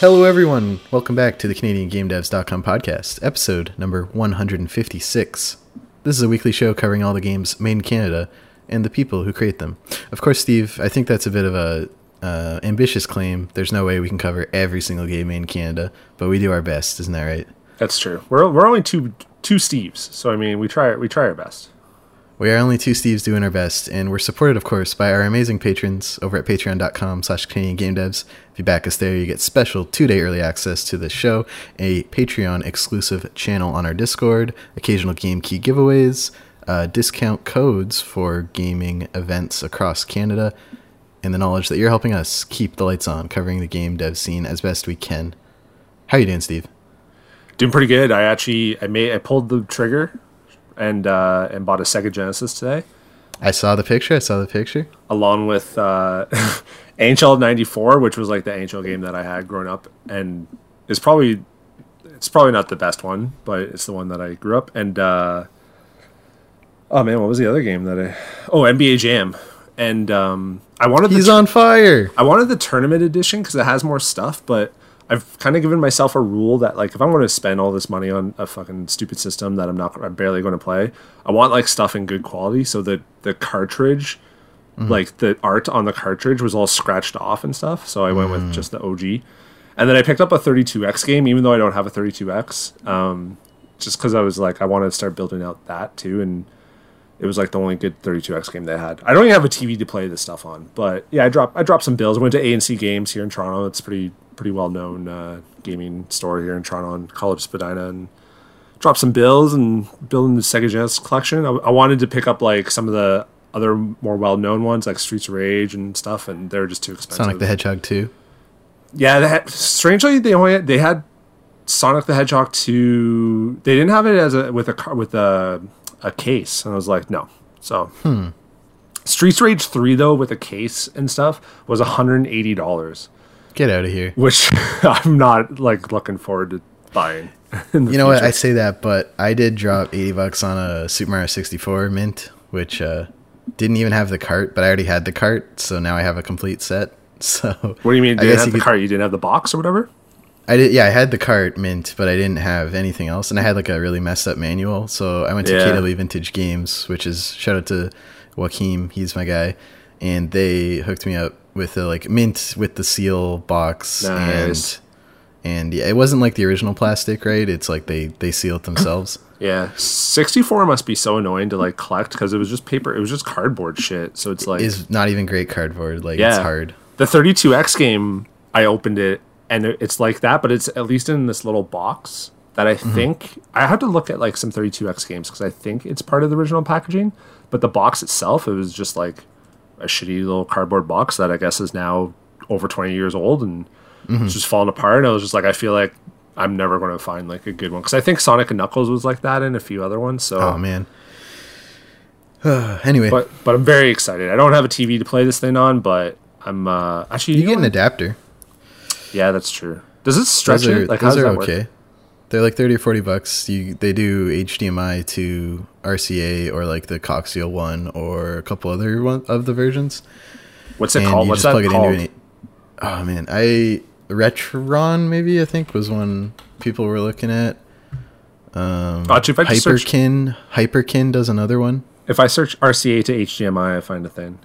Hello, everyone. Welcome back to the CanadianGameDevs.com podcast, episode number 156. This is a weekly show covering all the games made in Canada and the people who create them. Of course, Steve, I think that's a bit of a uh, ambitious claim. There's no way we can cover every single game made in Canada, but we do our best, isn't that right? That's true. We're we're only two two Steves, so I mean we try we try our best. We are only two Steves doing our best, and we're supported, of course, by our amazing patrons over at patreon.com slash Canadian Game Devs. If you back us there, you get special two-day early access to the show, a Patreon exclusive channel on our Discord, occasional game key giveaways, uh, discount codes for gaming events across Canada, and the knowledge that you're helping us keep the lights on, covering the game dev scene as best we can. How you doing, Steve? Doing pretty good. I actually I made I pulled the trigger and uh, and bought a Sega Genesis today, I saw the picture. I saw the picture. along with uh, NHL '94, which was like the NHL game that I had growing up, and it's probably it's probably not the best one, but it's the one that I grew up. And uh, oh man, what was the other game that I? Oh, NBA Jam, and um, I wanted the He's on fire. I wanted the tournament edition because it has more stuff, but I've kind of given myself a rule that like if I'm going to spend all this money on a fucking stupid system that I'm not I'm barely going to play, I want like stuff in good quality so that the cartridge like the art on the cartridge was all scratched off and stuff. So I went with just the OG. And then I picked up a 32X game even though I don't have a 32X. Um, just cuz I was like I wanted to start building out that too and it was like the only good 32x game they had. I don't even have a TV to play this stuff on, but yeah, I dropped I dropped some bills. I went to A&C Games here in Toronto. It's pretty pretty well known uh, gaming store here in Toronto on College Spadina, and dropped some bills and building the Sega Genesis collection. I, I wanted to pick up like some of the other more well known ones like Streets of Rage and stuff, and they're just too expensive. Sonic the Hedgehog 2. Yeah, had, strangely they only they had Sonic the Hedgehog two. They didn't have it as a with a car with a a case, and I was like, no. So, Streets Rage three though with a case and stuff was hundred and eighty dollars, Get out of here. which I'm not like looking forward to buying. You know what? I say that, but I did drop 80 bucks on a Super Mario 64 mint, which uh, didn't even have the cart, but I already had the cart, so now I have a complete set. So What do you mean? I You didn't guess have you the could- cart? You didn't have the box or whatever? I did, yeah, I had the cart mint, but I didn't have anything else, and I had like a really messed up manual. So I went to Yeah. KW Vintage Games, which is shout out to Joaquim, he's my guy, and they hooked me up with the like mint with the seal box Nice. and and yeah, it wasn't like the original plastic, right? It's like they they seal it themselves. Yeah, sixty four must be so annoying to like collect because it was just paper. It was just cardboard shit. So it's like is not even great cardboard. Like it's hard. The 32X game, I opened it and it's like that, but it's at least in this little box that I Mm-hmm. think I have to look at like some 32X games because I think it's part of the original packaging. But the box itself, it was just like a shitty little cardboard box that I guess is now over 20 years old and Mm-hmm. it's just falling apart. And I was just like, I feel like I'm never going to find like a good one because I think Sonic and Knuckles was like that and a few other ones. So Oh man. anyway, but but I'm very excited. I don't have a TV to play this thing on, but I'm uh actually you know get an adapter. Yeah, that's true. Does it stretch Those are, it? Like, those are that work? They're like thirty or forty bucks. You they do HDMI to RCA or like the coaxial one or a couple other one of the versions. What's it and called? What's that plug it called? into an. Oh man, I Retron maybe I think was one people were looking at. Um, Actually, if I just search, Hyperkin Hyperkin does another one if I search RCA to HDMI, I find a thing.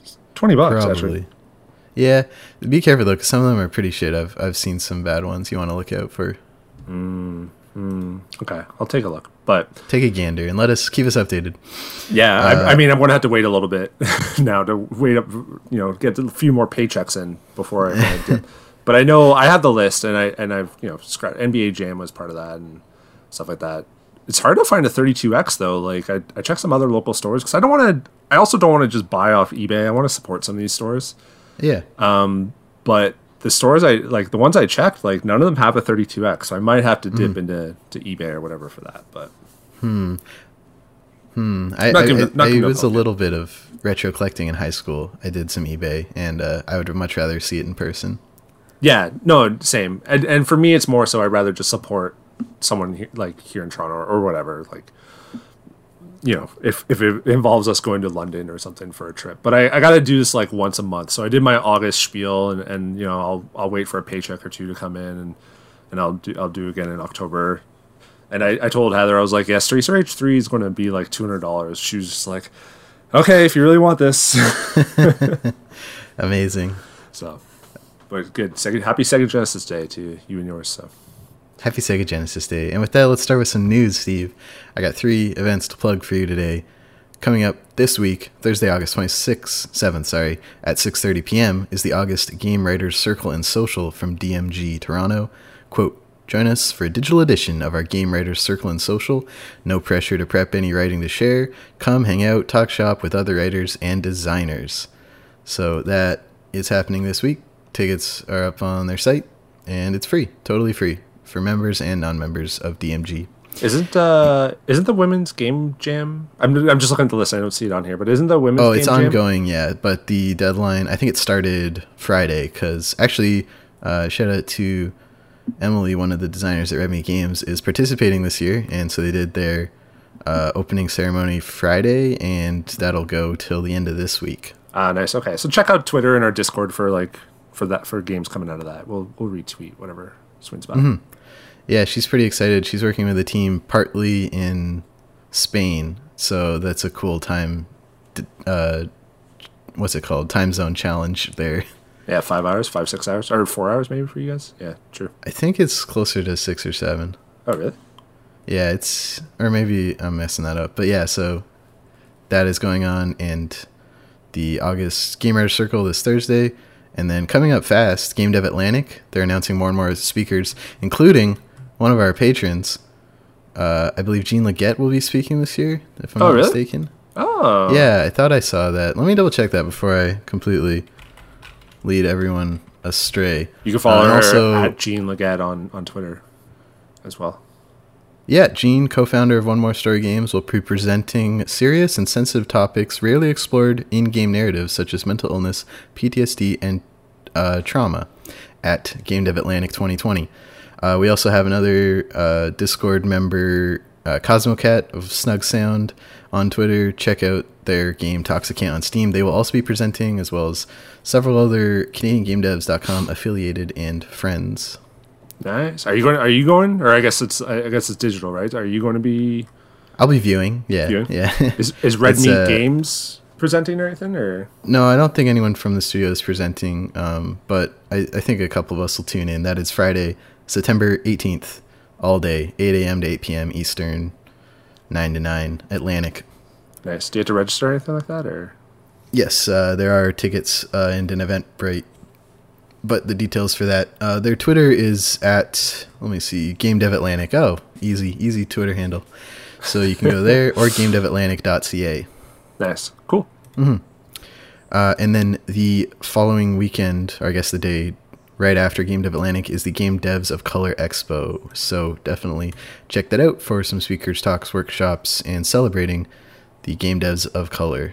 It's Twenty bucks, probably. actually. Yeah, be careful though, because some of them are pretty shit. I've I've seen some bad ones. You want to look out for. Okay, I'll take a look. But Take a gander and let us keep us updated. yeah, Uh, I, I mean, I'm gonna have to wait a little bit now to wait up, you know, get a few more paychecks in before I. I. But I know I have the list, and I and I've you know, scra- NBA Jam was part of that and stuff like that. It's hard to find a 32x though. Like I, I checked some other local stores because I don't want to. I also don't want to just buy off eBay. I want to support some of these stores. Yeah. Um, but the stores I like the ones I checked, like none of them have a 32x. So I might have to dip into to eBay or whatever for that. But hmm, hmm. I, I- not I up was a little bit of retro collecting in high school. I did some eBay, and uh, I would much rather see it in person. yeah, no, same. And and for me, it's more so I'd rather just support someone he, like here in Toronto or, or whatever. Like you know, if if it involves us going to London or something for a trip. But I, I got to do this like once a month. So I did my August spiel, and, and you know, I'll I'll wait for a paycheck or two to come in, and and I'll do I'll do again in October. And I, I told Heather I was like, yeah, Street H three is going to be like two hundred dollars. She was just like, okay, if you really want this. Amazing. So, but good. Second, happy Sega Genesis Day to you and yours. So. Happy Sega Genesis Day. And with that, let's start with some news, Steve. I got three events to plug for you today. Coming up this week, Thursday, August 26th, 7th, sorry, at 6.30 p.m. is the August Game Writers Circle and Social from DMG Toronto. Quote, Join us for a digital edition of our Game Writers Circle and Social. No pressure to prep any writing to share. Come hang out, talk shop with other writers and designers. So that is happening this week. Tickets are up on their site, and it's free, totally free for members and non-members of DMG. Isn't uh isn't the women's game jam? I'm I'm just looking at the list. I don't see it on here, but isn't the women's? Oh, it's ongoing, yeah. But the deadline, I think it started Friday. Because actually, uh, shout out to Emily, one of the designers at Red Meat Games, is participating this year, and so they did their uh, opening ceremony Friday, and that'll go till the end of this week. Ah, nice. Okay, so check out Twitter and our Discord for like for that for games coming out of that. We'll we'll retweet whatever swings by. Mm-hmm. Yeah, she's pretty excited. She's working with a team partly in Spain, so that's a cool time. Uh, what's it called? Time zone challenge there. Yeah, five hours, five six hours, or four hours maybe for you guys. Yeah, true. I think it's closer to six or seven. Oh, really? Yeah, it's or maybe I'm messing that up, but yeah. So that is going on, and the August Game Writer Circle this Thursday, and then coming up fast, Game Dev Atlantic. They're announcing more and more speakers, including one of our patrons, uh, I believe Jean Leggett will be speaking this year, if I'm oh, not really? mistaken. Oh. Yeah, I thought I saw that. Let me double check that before I completely lead everyone astray. You can follow uh, her also, at Jean Leggett on, on Twitter as well. Yeah, Jean, co founder of One More Story Games, will be presenting serious and sensitive topics rarely explored in game narratives, such as mental illness, PTSD, and uh, trauma, at Game Dev Atlantic 2020. Uh, we also have another uh, Discord member, uh, Cosmocat of Snug Sound, on Twitter. Check out their game Toxicant on Steam. They will also be presenting, as well as several other CanadianGameDevs.com affiliated and friends. Nice. Are you going? Are you going? Or I guess it's I guess it's digital, right? Are you going to be? I'll be viewing. Yeah, viewing? yeah. is is Red Meat uh, Games presenting or anything? Or no, I don't think anyone from the studio is presenting. Um, but I, I think a couple of us will tune in. That is Friday, September 18th, all day, 8 a.m. to 8 p.m. Eastern, 9 to 9 Atlantic. Nice. Do you have to register or anything like that, or? Yes, uh, there are tickets uh, and an Eventbrite, but the details for that. Uh, their Twitter is at let me see, Game Dev Atlantic. Oh, easy, easy Twitter handle. So you can go there or GameDevAtlantic.ca. Nice, cool. Mm-hmm. Uh, and then the following weekend, or I guess the day right after Game Dev Atlantic is the Game Devs of Color Expo. So definitely check that out for some speakers, talks, workshops, and celebrating the Game Devs of Color.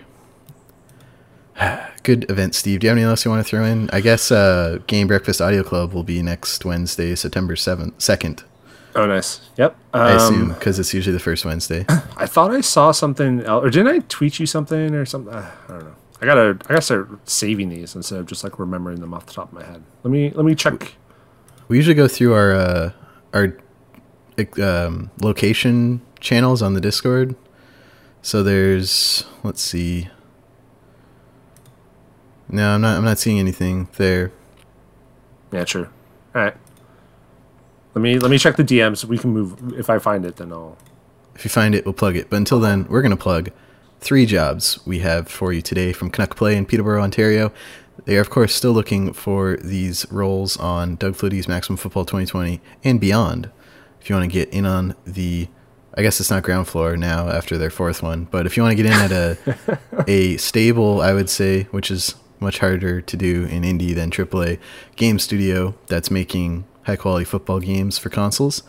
Good event, Steve. Do you have anything else you want to throw in? I guess uh, Game Breakfast Audio Club will be next Wednesday, September 7th, 2nd. Oh, nice. Yep. Um, I assume because it's usually the first Wednesday. I thought I saw something, else, or didn't I tweet you something or something? Uh, I don't know. I gotta I gotta start saving these instead of just like remembering them off the top of my head. Let me let me check. We usually go through our uh, our um, location channels on the Discord. So there's let's see. No, I'm not. I'm not seeing anything there. Yeah, sure. All right. Let me let me check the DMs. We can move. If I find it, then I'll. If you find it, we'll plug it. But until then, we're gonna plug three jobs we have for you today from Canuck Play in Peterborough, Ontario. They are, of course, still looking for these roles on Doug Flutie's Maximum Football 2020 and beyond. If you want to get in on the, I guess it's not ground floor now after their fourth one, but if you want to get in at a a stable, I would say, which is much harder to do in indie than AAA game studio that's making high quality football games for consoles.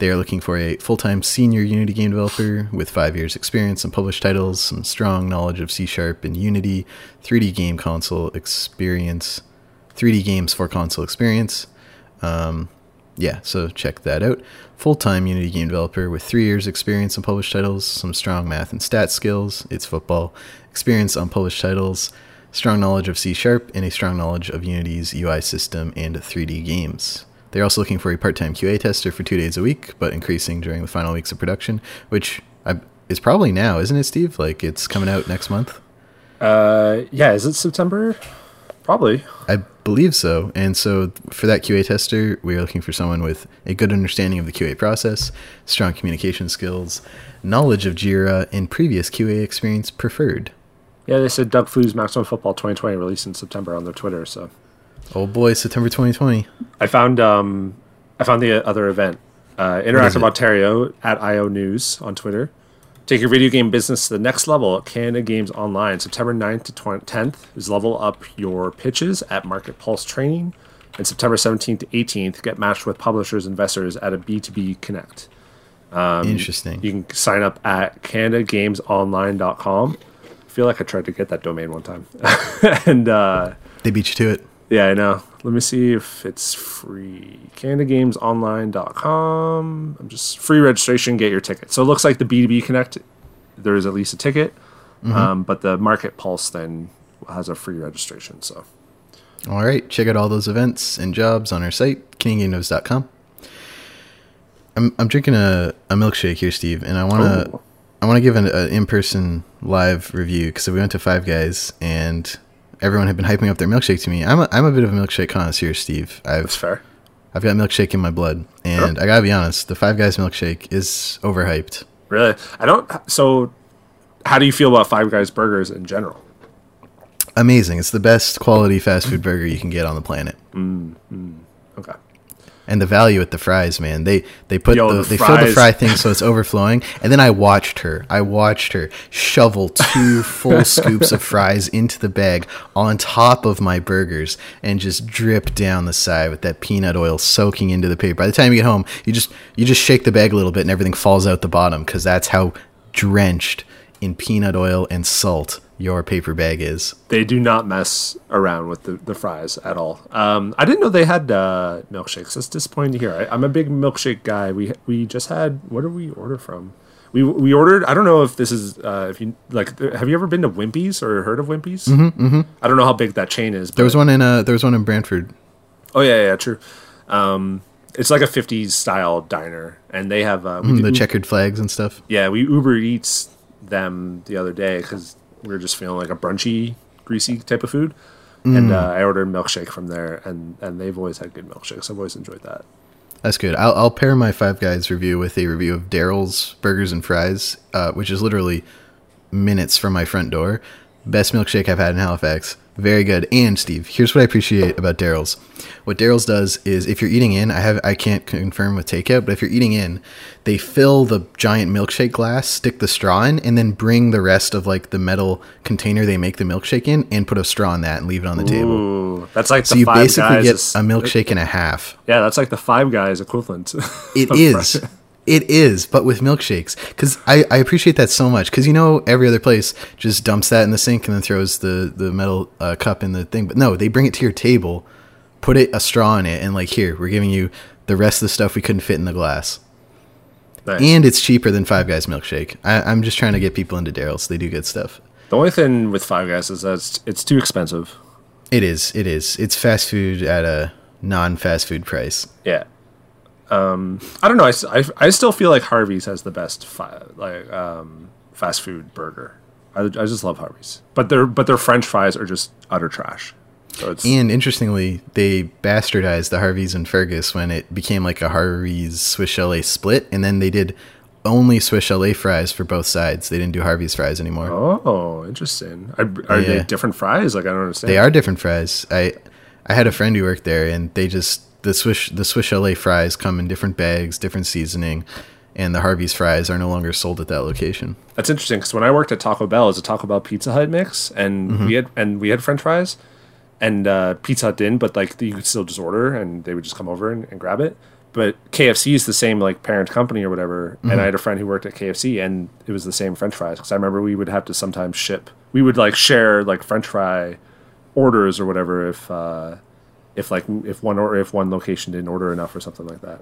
They are looking for a full time senior Unity game developer with five years' experience in published titles, some strong knowledge of C Sharp and Unity, 3D game console experience, 3D games for console experience. Um, yeah, so check that out. Full time Unity game developer with three years' experience in published titles, some strong math and stat skills. It's football. Experience on published titles, strong knowledge of C Sharp, and a strong knowledge of Unity's UI system and 3D games. They're also looking for a part time QA tester for two days a week, but increasing during the final weeks of production, which I, is probably now, isn't it, Steve? Like it's coming out next month? Uh, yeah, is it September? Probably. I believe so. And so for that QA tester, we are looking for someone with a good understanding of the QA process, strong communication skills, knowledge of Jira, and previous QA experience preferred. Yeah, they said Doug Flutie's Maximum Football 2020 released in September on their Twitter. So, oh boy, September 2020. I found um, I found the other event, uh, Interactive Ontario at IO News on Twitter. Take your video game business to the next level at Canada Games Online. September 9th to 20, 10th is level up your pitches at Market Pulse Training. And September 17th to 18th, get matched with publishers and investors at a B2B Connect. Um, Interesting. You can sign up at CanadaGamesOnline.com. I feel like I tried to get that domain one time. and uh, they beat you to it. Yeah, I know. Let me see if it's free. CanadaGamesOnline.com. I'm just free registration, get your ticket. So it looks like the B2B Connect, there is at least a ticket, mm-hmm. um, but the Market Pulse then has a free registration. So, all right, check out all those events and jobs on our site, CanadianGameDevs.com. I'm I'm drinking a, a milkshake here, Steve, and I want to I want to give an, an in person live review because we went to Five Guys and everyone had been hyping up their milkshake to me. I'm a, I'm a bit of a milkshake connoisseur, Steve. I've, That's fair. I've got milkshake in my blood, and sure. I gotta be honest, the Five Guys milkshake is overhyped. Really, I don't. So, how do you feel about Five Guys burgers in general? Amazing. It's the best quality fast food burger you can get on the planet. Mm, mm, okay and the value at the fries, man. They they put Yo, the, the they fill the fry thing so it's overflowing, and then I watched her. I watched her shovel two full scoops of fries into the bag on top of my burgers and just drip down the side with that peanut oil soaking into the paper. By the time you get home, you just you just shake the bag a little bit and everything falls out the bottom because that's how drenched in peanut oil and salt your paper bag is. They do not mess around with the, the fries at all. Um, I didn't know they had uh, milkshakes. That's disappointing to hear. I, am a big milkshake guy. We we just had what did we order from? We we ordered. I don't know if this is uh, if you like. Have you ever been to Wimpy's or heard of Wimpy's? Mm-hmm, mm-hmm. I don't know how big that chain is. There was one in uh, there was one in Brantford. Oh yeah, yeah, true. Um, it's like a 50s style diner, and they have uh, mm, the checkered flags and stuff. Yeah, we Uber Eats them the other day because we were just feeling like a brunchy, greasy type of food. Mm. And uh, I ordered milkshake from there, and, and they've always had good milkshakes. I've always enjoyed that. That's good. I'll, I'll pair my Five Guys review with a review of Daryl's Burgers and Fries, uh, which is literally minutes from my front door. Best milkshake I've had in Halifax. Very good. And Steve, here's what I appreciate about Daryl's. What Daryl's does is if you're eating in, I have I can't confirm with takeout, but if you're eating in, they fill the giant milkshake glass, stick the straw in, and then bring the rest of like the metal container they make the milkshake in and put a straw in that and leave it on the Ooh, table. That's like so you basically get a milkshake and a half. Yeah, that's like the five guys equivalent. It is. It is, but with milkshakes. Because I, I appreciate that so much. Because you know, every other place just dumps that in the sink and then throws the, the metal uh, cup in the thing. But no, they bring it to your table, put it a straw in it, and like, here, we're giving you the rest of the stuff we couldn't fit in the glass. Nice. And it's cheaper than Five Guys milkshake. I, I'm just trying to get people into Daryl's. They do good stuff. The only thing with Five Guys is that it's, it's too expensive. It is. It is. It's fast food at a non fast food price. Yeah. Um, I don't know. I, I, I, still feel like Harvey's has the best fi- like um, fast food burger. I, I just love Harvey's, but their but their French fries are just utter trash. So and interestingly, they bastardized the Harvey's and Fergus when it became like a Harvey's Swiss chalet split, and then they did only Swiss chalet fries for both sides. They didn't do Harvey's fries anymore. Oh, interesting. Are, are yeah. they different fries? Like I don't understand. They are different fries. I I had a friend who worked there, and they just the Swiss the Swiss chalet fries come in different bags, different seasoning, and the Harvey's fries are no longer sold at that location. That's interesting because when I worked at Taco Bell, it was a Taco Bell Pizza Hut mix, and mm-hmm. we had and we had French fries, and uh, Pizza Hut didn't, but like you could still just order, and they would just come over and, and grab it. But KFC is the same like parent company or whatever, mm-hmm. and I had a friend who worked at KFC, and it was the same French fries because I remember we would have to sometimes ship. We would like share like French fry orders or whatever if. Uh, if like if one or if one location didn't order enough or something like that.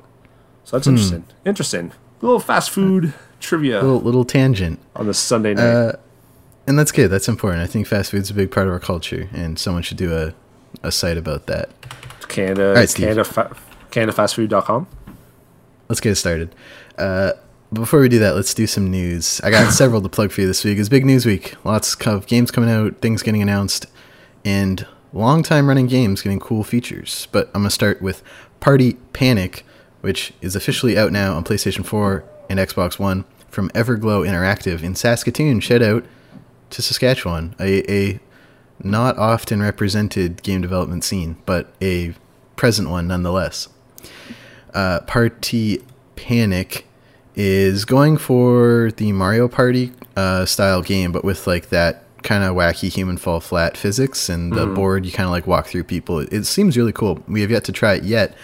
So that's interesting. Interesting. A little fast food trivia Little little tangent. on this Sunday night. Uh, and that's good. That's important. I think fast food's a big part of our culture, and someone should do a, a site about that. Canada, right, Steve. Canada, fa- CanadaFastFood.com. Let's get it started. Uh, before we do that, let's do some news. I got several to plug for you this week. It's big news week. Lots of games coming out, things getting announced, and long time running games getting cool features. But I'm going to start with Party Panic, which is officially out now on PlayStation 4 and Xbox One from Everglow Interactive in Saskatoon. Shout out to Saskatchewan, a, a not often represented game development scene, but a present one nonetheless. Uh, Party Panic is going for the Mario Party uh, style game, but with like that kind of wacky human fall flat physics and the board you kind of like walk through people. It, it seems really cool. We have yet to try it yet,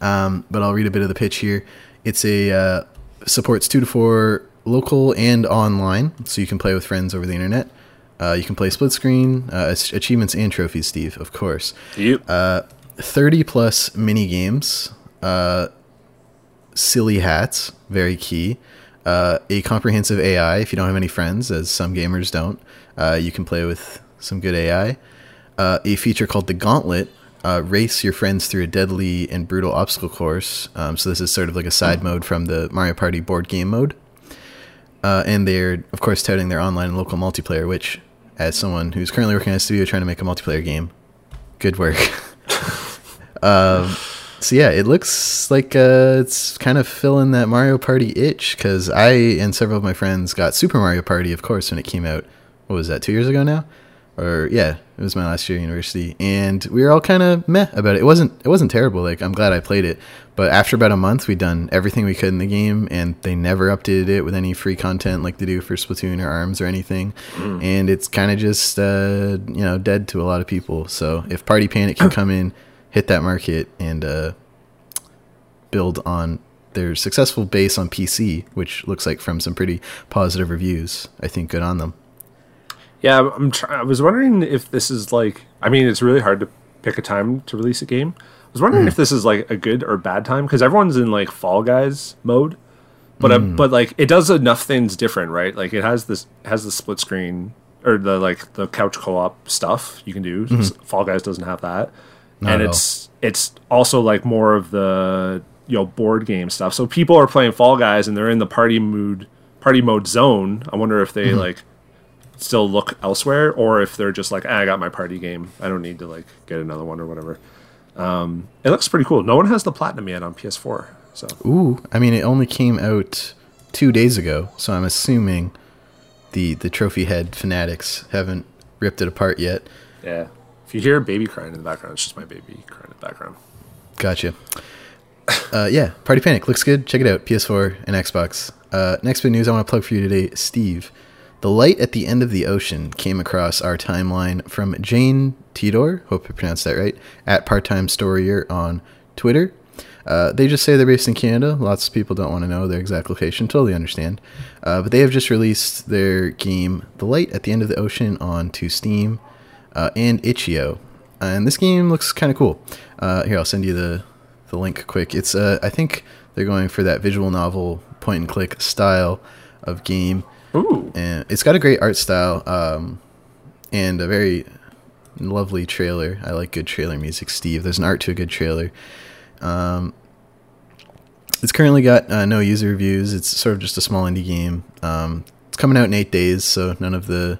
um, but I'll read a bit of the pitch here. It's a uh, supports two to four local and online, so you can play with friends over the internet. Uh, you can play split screen, uh, achievements and trophies, Steve, of course. Yep. Uh, 30 plus mini games, uh, silly hats, very key. Uh, a comprehensive AI. If you don't have any friends, as some gamers don't, uh, you can play with some good AI. Uh, a feature called the Gauntlet. Uh, race your friends through a deadly and brutal obstacle course. Um, so this is sort of like a side mode from the Mario Party board game mode. Uh, and they're of course touting their online and local multiplayer, which, as someone who's currently working at a studio trying to make a multiplayer game, good work. um, so yeah, it looks like uh, it's kind of filling that Mario Party itch because I and several of my friends got Super Mario Party, of course, when it came out. What was that? Two years ago now, or yeah, it was my last year at university, and we were all kind of meh about it. It wasn't it wasn't terrible. Like I'm glad I played it, but after about a month, we'd done everything we could in the game, and they never updated it with any free content like they do for Splatoon or Arms or anything, and it's kind of just uh, you know dead to a lot of people. So if Party Panic can come in, hit that market, and uh, build on their successful base on PC, which looks like from some pretty positive reviews, I think good on them. Yeah, I'm- try- I was wondering if this is like. I mean, it's really hard to pick a time to release a game. I was wondering if this is like a good or bad time because everyone's in like Fall Guys mode, but uh, but like it does enough things different, right? Like it has this has the split screen or the like the couch co-op stuff you can do. Fall Guys doesn't have that, Not and it's it's also like more of the you know board game stuff. So people are playing Fall Guys and they're in the party mood party mode zone. I wonder if they Mm-hmm. like still look elsewhere or if they're just like ah, I got my party game. I don't need to like get another one or whatever. Um, it looks pretty cool. No one has the platinum yet on PS4. So Ooh, I mean, it only came out two days ago, so I'm assuming the the trophy head fanatics haven't ripped it apart yet. yeah. If you hear a baby crying in the background, it's just my baby crying in the background. Gotcha. Uh, yeah, Party Panic looks good. Check it out, PS4 and Xbox. Uh, next bit of news I want to plug for you today, Steve. The light at the end of the ocean came across our timeline from Jane Tidor, hope I pronounced that right, at Part Time Storier on Twitter. Uh, they just say they're based in Canada. Lots of people don't want to know their exact location. Totally understand. Uh, but they have just released their game, The Light at the End of the Ocean, onto Steam uh, and itch.io. And this game looks kind of cool. Uh, here, I'll send you the, the link quick. It's uh, I think they're going for that visual novel point and click style of game. Ooh. And it's got a great art style um, and a very lovely trailer. I like good trailer music, Steve. There's an art to a good trailer. Um, it's currently got uh, no user reviews. It's sort of just a small indie game. Um, it's coming out in eight days, so none of the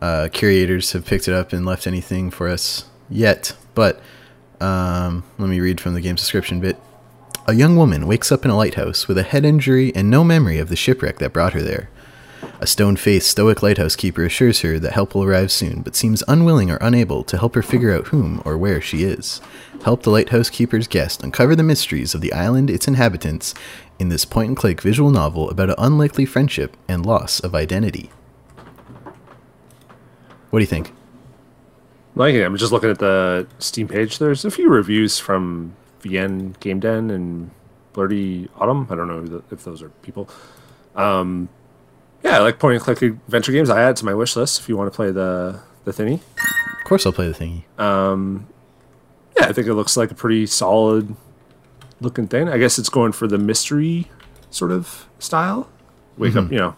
uh, curators have picked it up and left anything for us yet. But um, let me read from the game's description bit. A young woman wakes up in a lighthouse with a head injury and no memory of the shipwreck that brought her there. A stone faced, stoic lighthouse keeper assures her that help will arrive soon, but seems unwilling or unable to help her figure out whom or where she is. Help the lighthouse keeper's guest uncover the mysteries of the island, its inhabitants, in this point and click visual novel about an unlikely friendship and loss of identity. What do you think? Like it. I'm just looking at the Steam page. There's a few reviews from VN Game Den and Blurty Autumn. I don't know if those are people. Um, yeah, I like point and click adventure games. I add it to my wish list if you want to play the the thingy. Of course, I'll play the thingy. Um, Yeah, I think it looks like a pretty solid looking thing. I guess it's going for the mystery sort of style. Wake up, you know.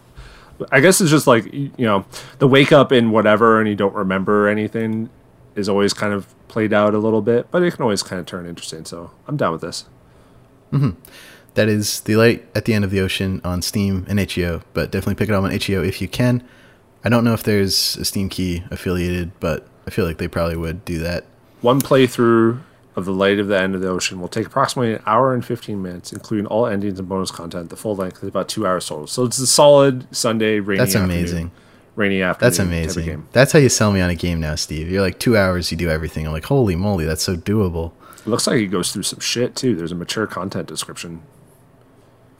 I guess it's just like you know, the wake up in whatever and you don't remember anything is always kind of played out a little bit, but it can always kind of turn interesting. So I'm down with this. That is the light at the end of the ocean on Steam and itch.io, but definitely pick it up on itch.io if you can. I don't know if there's a Steam key affiliated, but I feel like they probably would do that. One playthrough of the light of the end of the ocean will take approximately an hour and 15 minutes, including all endings and bonus content. The full length is about two hours total. So it's a solid Sunday rainy. That's afternoon- amazing. Rainy afternoon. That's amazing. That's how you sell me on a game now, Steve. You're like two hours, you do everything. I'm like, holy moly, that's so doable. It looks like it goes through some shit too. There's a mature content description.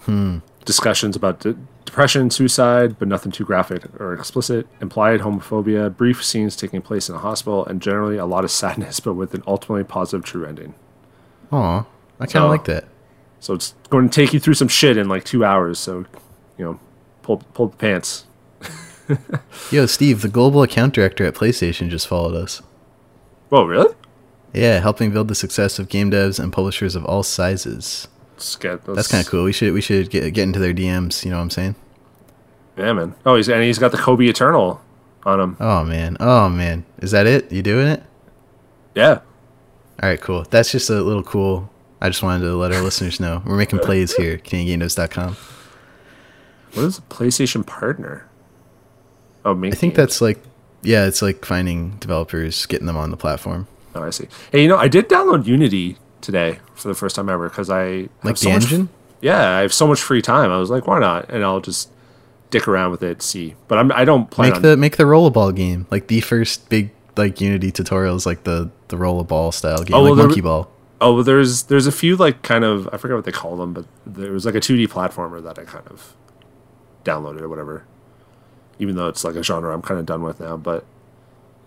Hmm. Discussions about de- depression, suicide, but nothing too graphic or explicit. Implied homophobia, brief scenes taking place in a hospital, and generally a lot of sadness, but with an ultimately positive true ending. Aw, I kind So- of like that. So it's going to take you through some shit in like two hours. So, you know, pull pull the pants. Yo, Steve, the global account director at PlayStation just followed us. Oh, really? Yeah, helping build the success of game devs and publishers of all sizes. That's kind of cool. We should we should get get into their DMs. You know what I'm saying? Yeah, man. Oh, he's and he's got the Kobe Eternal on him. Oh man, oh man, is that it? You doing it? Yeah. All right, cool. That's just a little cool. I just wanted to let our listeners know we're making plays here. CanadianGameDevs.com. What is a PlayStation partner? Oh, me. I think that's like, yeah, it's like finding developers, getting them on the platform. Oh, I see. Hey, you know, I did download Unity today for the first time ever because I Like so the much- engine? yeah, I have so much free time. I was like, why not? And I'll just dick around with it, see. But I'm I don't plan Make on. the make the rollerball game like the first big like Unity tutorials, like the the rollerball style game, Oh, well, like there- Monkey Ball. oh, well, there's there's a few like kind of I forget what they call them, but there was like a 2D platformer that I kind of downloaded or whatever. Even though it's like a genre I'm kind of done with now, but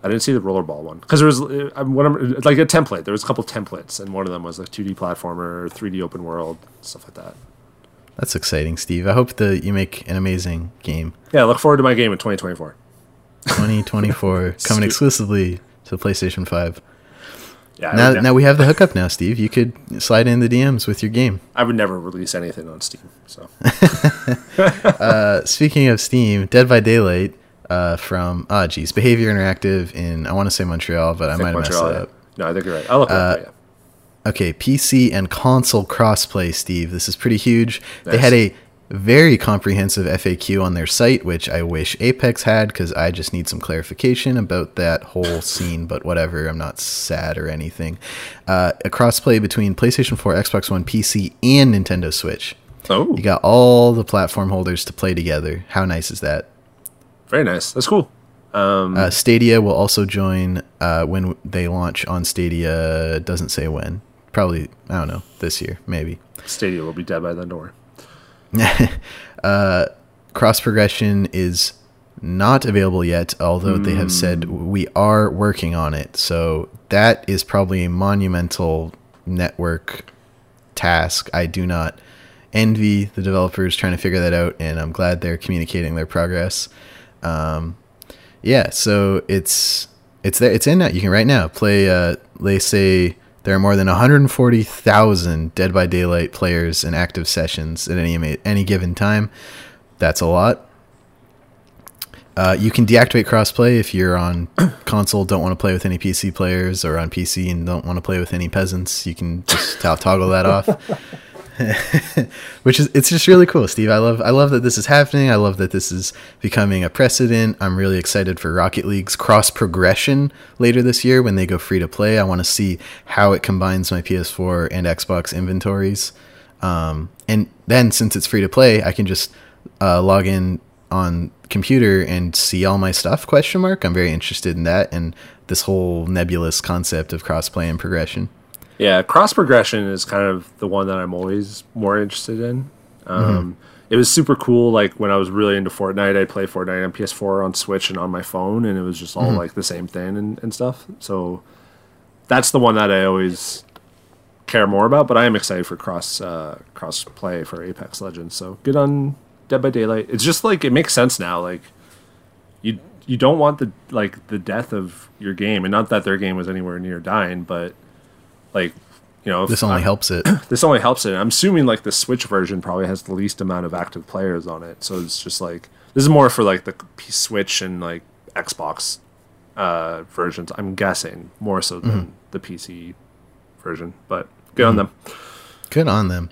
I didn't see the rollerball one because there was uh, what I'm like a template. There was a couple templates, and one of them was like 2D platformer, 3D open world, stuff like that. That's exciting, Steve. I hope that you make an amazing game. Yeah, look forward to my game in 2024. 2024 coming exclusively to PlayStation 5. Yeah, Now, now we have the hookup now, Steve. You could slide in the DMs with your game. I would never release anything on Steam. So Uh, speaking of Steam, Dead by Daylight uh, from ah geez, Behaviour Interactive in I want to say Montreal, but I, might have messed it yeah. up. No, I think you're right. I'll look it up. Uh, Yeah. Okay, PC and console crossplay, Steve. This is pretty huge. They had a very comprehensive FAQ on their site, which I wish Apex had because I just need some clarification about that whole scene. But whatever, I'm not sad or anything. Uh, a crossplay between PlayStation 4, Xbox One, PC, and Nintendo Switch. Oh, You got all the platform holders to play together. How nice is that? Very nice. That's cool. Um, Uh, Stadia will also join uh, when they launch on Stadia. Doesn't say when. Probably I don't know this year, maybe. Stadia will be dead by then. Don't worry. uh, cross progression is not available yet, although they have said we are working on it. So that is probably a monumental network task. I do not envy the developers trying to figure that out, and I'm glad they're communicating their progress. Um, yeah, so it's it's there. It's in that you can right now play. Uh, they say there are more than 140,000 Dead by Daylight players in active sessions at any any given time. That's a lot. Uh, you can deactivate crossplay if you're on console, don't want to play with any PC players, or on PC and don't want to play with any peasants. You can just to- toggle that off. Which is it's just really cool, Steve. I love I love that this is happening. I love that this is becoming a precedent. I'm really excited for Rocket League's cross progression later this year when they go free to play. I want to see how it combines my PS4 and Xbox inventories. Um, and then since it's free to play, I can just uh, log in on computer and see all my stuff question mark i'm very interested in that and this whole nebulous concept of crossplay and progression Yeah, cross progression is kind of the one that I'm always more interested in. Um, It was super cool. Like when I was really into Fortnite, I'd play Fortnite on PS4, on Switch, and on my phone, and it was just all like the same thing and, and stuff. So that's the one that I always care more about. But I am excited for cross uh, cross play for Apex Legends. So good on Dead by Daylight. It's just like it makes sense now. Like you you don't want the like the death of your game, and not that their game was anywhere near dying, but Like, you know, This only I- helps it. this only helps it. I'm assuming like the Switch version probably has the least amount of active players on it, so it's just like this is more for like the P- Switch and like Xbox uh, versions. I'm guessing more so than the PC version, but good on them. Good on them.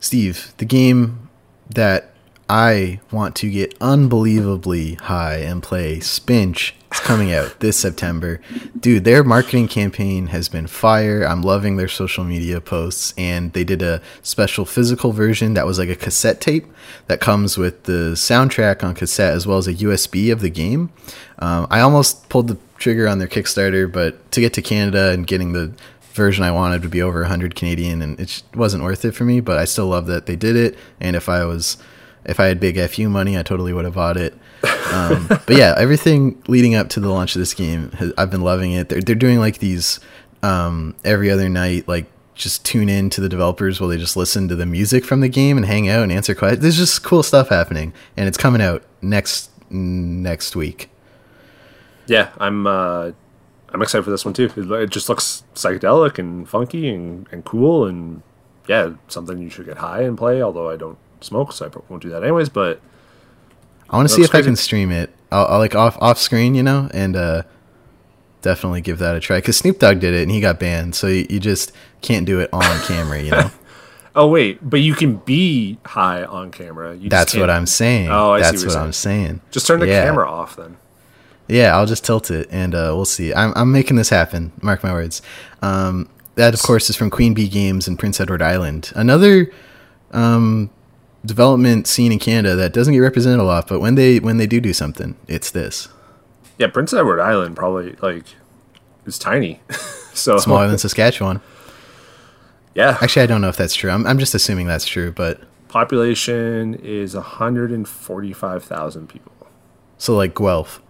Steve, the game that I want to get unbelievably high and play, Spinch, is coming out this September. Dude, their marketing campaign has been fire. I'm loving their social media posts, and they did a special physical version that was like a cassette tape that comes with the soundtrack on cassette as well as a USB of the game. Um, I almost pulled the trigger on their Kickstarter, but to get to Canada and getting the version I wanted would be over 100 Canadian, and it wasn't worth it for me. But I still love that they did it. And if I was, if I had big FU money, I totally would have bought it. Um, but yeah, everything leading up to the launch of this game, has, I've been loving it. They're they're doing like these um, every other night, like just tune in to the developers while they just listen to the music from the game and hang out and answer questions. There's just cool stuff happening, and it's coming out next next week. Yeah, I'm uh, I'm excited for this one too. It, just looks psychedelic and funky and, and cool, and yeah, something you should get high and play. Although I don't smoke, so I probably won't do that anyways. But I want to see if I can stream it. I'll, I'll like off off screen, you know, and uh, definitely give that a try. Because Snoop Dogg did it and he got banned, so you, you just can't do it on camera, you know. oh wait, but you can be high on camera. You That's what I'm saying. Oh, I see That's what you're what I'm saying. Just turn the Yeah. camera off then. Yeah, I'll just tilt it and uh, we'll see. I'm I'm making this happen. Mark my words. Um, that of course is from Queen Bee Games in Prince Edward Island. Another um, development scene in Canada that doesn't get represented a lot, but when they when they do do something, it's this. Yeah, Prince Edward Island probably like is tiny. so Smaller than Saskatchewan. yeah, Actually, I don't know if that's true. I'm, I'm just assuming that's true, but population is 145,000 people. so like Guelph.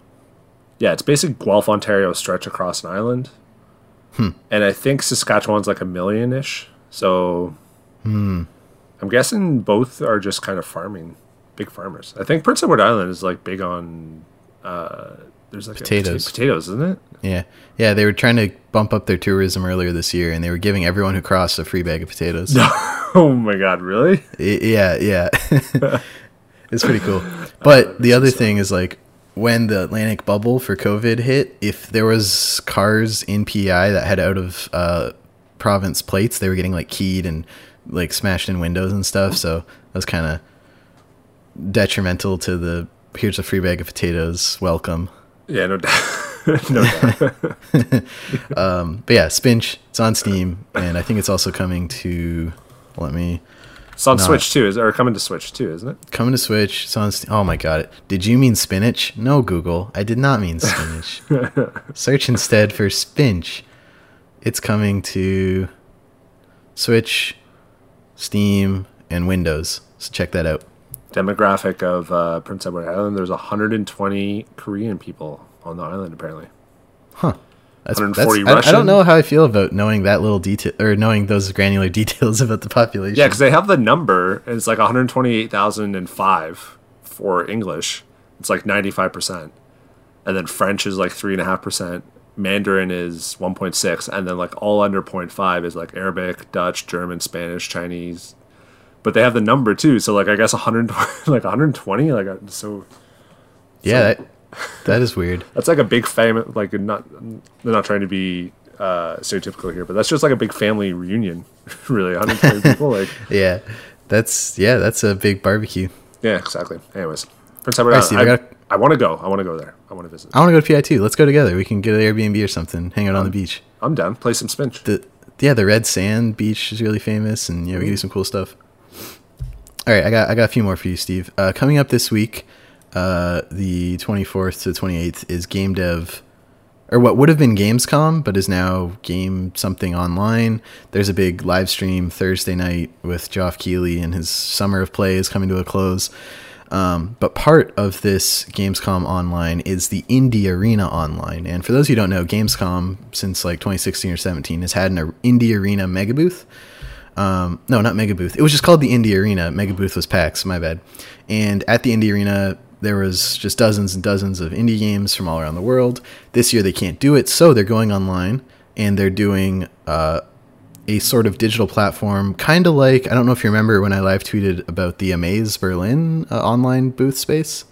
Yeah, it's basically Guelph, Ontario, stretch across an island. Hmm. And I think Saskatchewan's like a million ish. So Hmm. I'm guessing both are just kind of farming, big farmers. I think Prince Edward Island is like big on. Uh, there's like a pota- Potatoes. potatoes, isn't it? Yeah, yeah. They were trying to bump up their tourism earlier this year, and they were giving everyone who crossed a free bag of potatoes. Oh my god, really? Yeah, yeah. it's pretty cool. But the other thing is like when the Atlantic bubble for COVID hit, if there was cars in PEI that had out of uh, province plates, they were getting like keyed and like smashed in windows and stuff. So that was kind of detrimental to the here's a free bag of potatoes, welcome. Yeah, no doubt. no doubt. Um, but yeah, Spinch, it's on Steam, and I think it's also coming to. Let me It's on Not- Switch too, is or coming to Switch too, isn't it? coming to Switch. It's on. Steam. Oh my god! Did you mean spinach? No, Google. I did not mean spinach. Search instead for Spinch. It's coming to Switch, Steam, and Windows. So check that out. Demographic of uh, Prince Edward Island. There's 120 Korean people on the island apparently. That's, 140 that's I, I don't know how I feel about knowing that little detail or knowing those granular details about the population. Yeah, because they have the number. And it's like 128,005 for English. It's like 95%. And then French is like 3.5%. Mandarin is 1.6. And then like all under 0.5 is like Arabic, Dutch, German, Spanish, Chinese. But they have the number too. So like I guess 100, like 120. Like uh, so yeah, that, that is weird. that's like a big family. Like not they're not trying to be uh, stereotypical here, but that's just like a big family reunion. really, 120 people. Like Yeah, that's yeah, that's a big barbecue. Yeah, exactly. Anyways, Prince All right. Steve, I I, gotta- I want to go. I want to go there. I want to visit. I want to go to PI too. Let's go together. We can get an Airbnb or something. Hang out on the beach. I'm down. Play some spinch. The yeah, the red sand beach is really famous, and yeah, we can do some cool stuff. All right, I got I got a few more for you, Steve. Uh, coming up this week, uh, the 24th to 28th is Game Dev, or what would have been Gamescom, but is now Game Something Online. There's a big live stream Thursday night with Geoff Keighley and his Summer of Play is coming to a close. Um, but part of this Gamescom Online is the Indie Arena Online. And for those who don't know, Gamescom, since like 2016 or 17, has had an Indie Arena mega booth. Um, no, not mega booth. It was just called the Indie Arena. Mega booth was PAX, my bad. And at the Indie Arena, there was just dozens and dozens of indie games from all around the world. This year they can't do it, so they're going online and they're doing uh, a sort of digital platform, kind of like I don't know if you remember when I live tweeted about the Amaze Berlin uh, online booth space.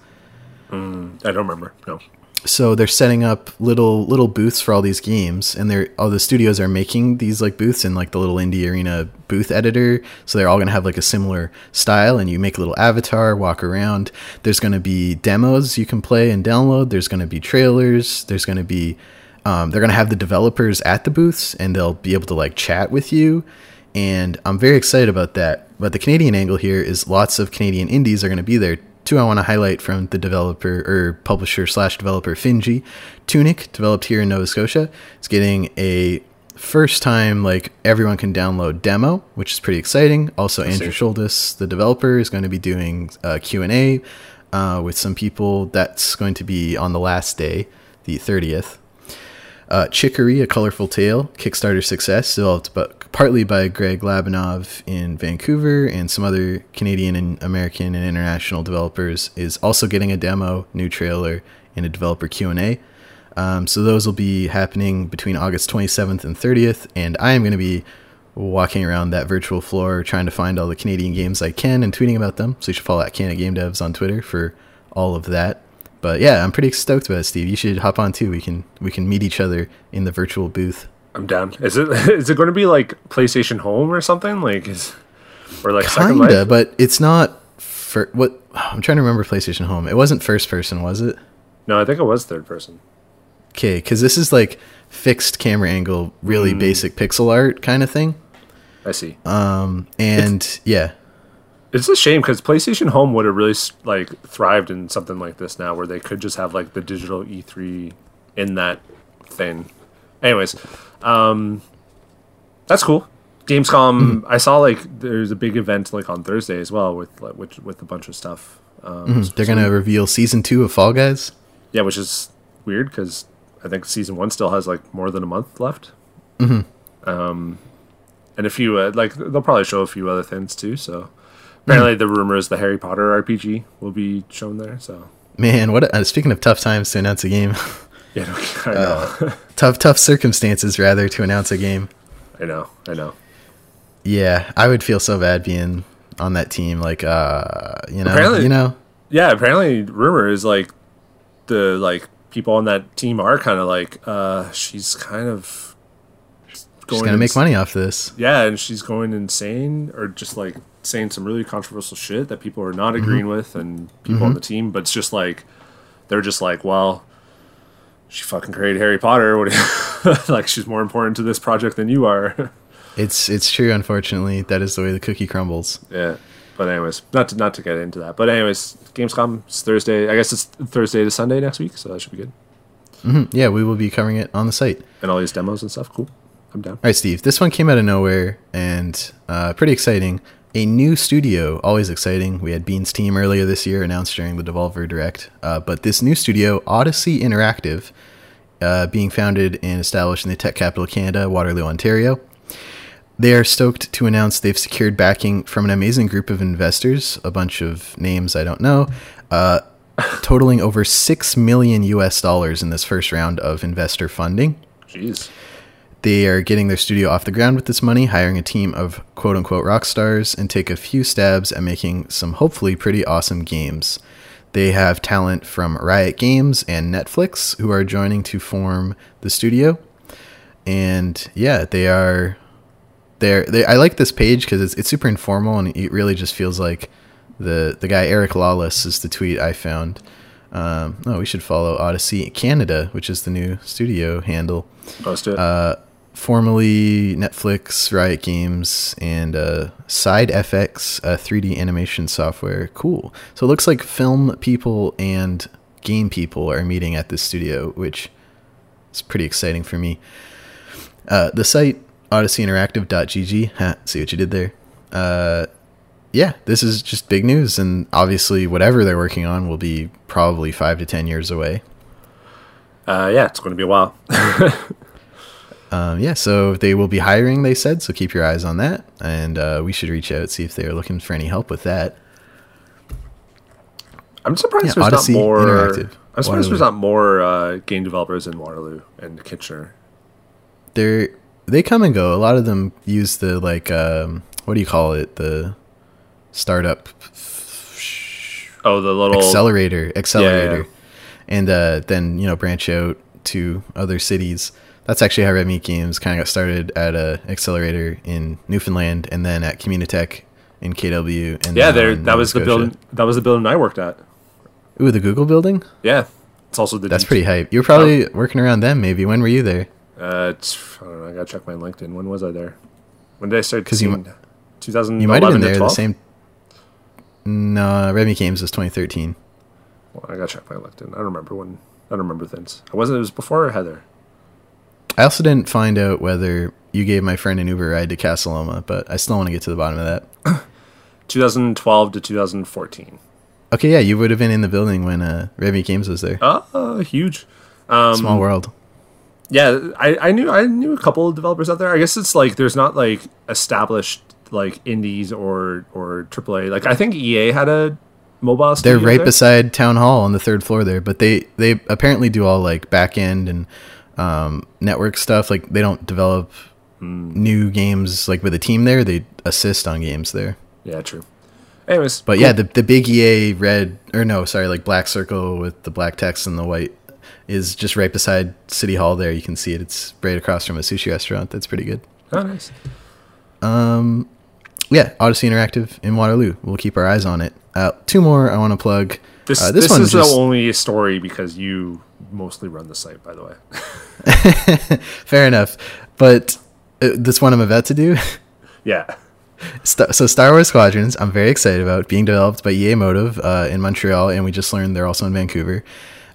I don't remember. No. so they're setting up little little booths for all these games and they're all the studios are making these like booths in like the little indie arena booth editor so they're all going to have like a similar style and you make a little avatar walk around there's going to be demos you can play and download there's going to be trailers there's going to be um, they're going to have the developers at the booths and they'll be able to like chat with you and i'm very excited about that but the canadian angle here is lots of canadian indies are going to be there Two I want to highlight from the developer or publisher slash developer Finji. Tunic, developed here in Nova Scotia, is getting a first time like everyone can download demo, which is pretty exciting. Also, Andrew Shouldice, the developer, is going to be doing a Q&A uh, with some people. That's going to be on the last day, the 30th. Uh, Chicory, A Colorful Tale, Kickstarter success, developed but partly by Greg Lobanov in Vancouver and some other Canadian and American and international developers, is also getting a demo, new trailer, and a developer Q&A. Um, so those will be happening between August 27th and 30th, and I am going to be walking around that virtual floor trying to find all the Canadian games I can and tweeting about them. So you should follow at Canada Game Devs on Twitter for all of that. But yeah, I'm pretty stoked about it, Steve. You should hop on too. We can we can meet each other in the virtual booth. I'm down. Is it is it going to be like PlayStation Home or something? Like is or like Kinda, Life? but it's not for what I'm trying to remember PlayStation Home. It wasn't first person, was it? No, I think it was third person. Okay, because this is like fixed camera angle, really basic pixel art kind of thing. I see. Um, and yeah, It's a shame because PlayStation Home would have really like thrived in something like this now, where they could just have like the digital E3 in that thing. Anyways, um, that's cool. Gamescom. I saw like there's a big event like on Thursday as well with like with with a bunch of stuff. Um, they're gonna reveal season two of Fall Guys. Yeah, which is weird because I think season one still has like more than a month left. Mm-hmm. Um, and a few uh, like they'll probably show a few other things too. So apparently, the rumor is the Harry Potter RPG will be shown there. So Man, what? A, uh, speaking of tough times to announce a game, yeah, I know, tough tough circumstances rather to announce a game. I know, I know. Yeah, I would feel so bad being on that team. Like, uh, you know, Apparently- you know, Yeah, apparently, rumor is like the like people on that team are kind of like uh she's kind of she's gonna make money off this. yeah, and she's going insane or just like saying some really controversial shit that people are not agreeing mm-hmm. with and people on the mm-hmm. team, but it's just like they're just like, well, she fucking created Harry Potter. What? you- like she's more important to this project than you are. It's it's true. Unfortunately, that is the way the cookie crumbles. yeah. But anyways, not to not to get into that. But anyways, Gamescom is Thursday. I guess it's Thursday to Sunday next week, so that should be good. Mm-hmm. Yeah, we will be covering it on the site. And all these demos and stuff. Cool. I'm down. All right, Steve. This one came out of nowhere and uh, pretty exciting. A new studio, always exciting. We had Bean's team earlier this year announced during the Devolver Direct, uh, but this new studio, Odyssey Interactive, uh, being founded and established in the tech capital of Canada, Waterloo, Ontario. They are stoked to announce they've secured backing from an amazing group of investors, a bunch of names I don't know, uh, totaling over six million US dollars in this first round of investor funding. Jeez. They are getting their studio off the ground with this money, hiring a team of quote unquote rock stars, and take a few stabs at making some hopefully pretty awesome games. They have talent from Riot Games and Netflix who are joining to form the studio. And yeah, they are. They're, they, I like this page because it's, it's super informal and it really just feels like the the guy Eric Lawless is the tweet I found. Um, oh, we should follow Odyssey Canada, which is the new studio handle Post it. uh, formerly Netflix, Riot Games, and uh, Side FX uh, 3D animation software. Cool. So it looks like film people and game people are meeting at this studio, which is pretty exciting for me. Uh, the site odysseyinteractive.gg. Ha, see what you did there. Uh, yeah, this is just big news, and obviously, whatever they're working on will be probably five to ten years away. uh, yeah, it's going to be a while. Um, yeah, so they will be hiring, they said, so keep your eyes on that. And uh, we should reach out, see if they're looking for any help with that. I'm surprised Yeah, there's Odyssey not more. Interactive. I'm surprised Waterloo. there's not more uh, game developers in Waterloo and Kitchener. they're they come and go. A lot of them use the like um, what do you call it? The startup Oh, the little accelerator accelerator, yeah. and uh, then you know branch out to other cities. That's actually how Red Meat Games kind of got started at a accelerator in Newfoundland, and then at Communitech in KW. And Yeah, there. That was the building. That was the building I worked at. Ooh, the Google building. Yeah, it's also the. That's DT pretty hype. You're probably working around them. Maybe when were you there? Uh, I don't know. I gotta check my LinkedIn. When was I there? When did I start? 'Cause you seeing- 2011 You might have been there the same. No, Red Meat Games was 2013. Well, I gotta check my LinkedIn. I don't remember when. I don't remember things. I wasn't. It was before Heather. I also didn't find out whether you gave my friend an Uber ride to Casa Loma, but I still want to get to the bottom of that. 2012 to 2014. Okay, yeah, you would have been in the building when uh, Meat Games was there. Oh, huge. Um, Small world. Yeah, I, I knew I knew a couple of developers out there. I guess it's like there's not like established like indies or or AAA. Like I think EA had a mobile. They're right there. beside Town Hall on the third floor there, but they they apparently do all like back end and um, network stuff. Like they don't develop Hmm. new games like with a team there. They assist on games there. Yeah, true. Anyways, But yeah, the the big EA red or no, sorry, like black circle with the black text and the white is just right beside City Hall. There, you can see it. It's right across from a sushi restaurant. That's pretty good. oh, nice. Yeah, Odyssey Interactive in Waterloo. We'll keep our eyes on it. Uh, two more I want to plug. This uh, this, one is just- the only story because you mostly run the site. By the way. fair enough, but uh, this one I'm about to do. yeah. So Star Wars Squadrons, I'm very excited about being developed by EA Motive uh, in Montreal, and we just learned they're also in Vancouver.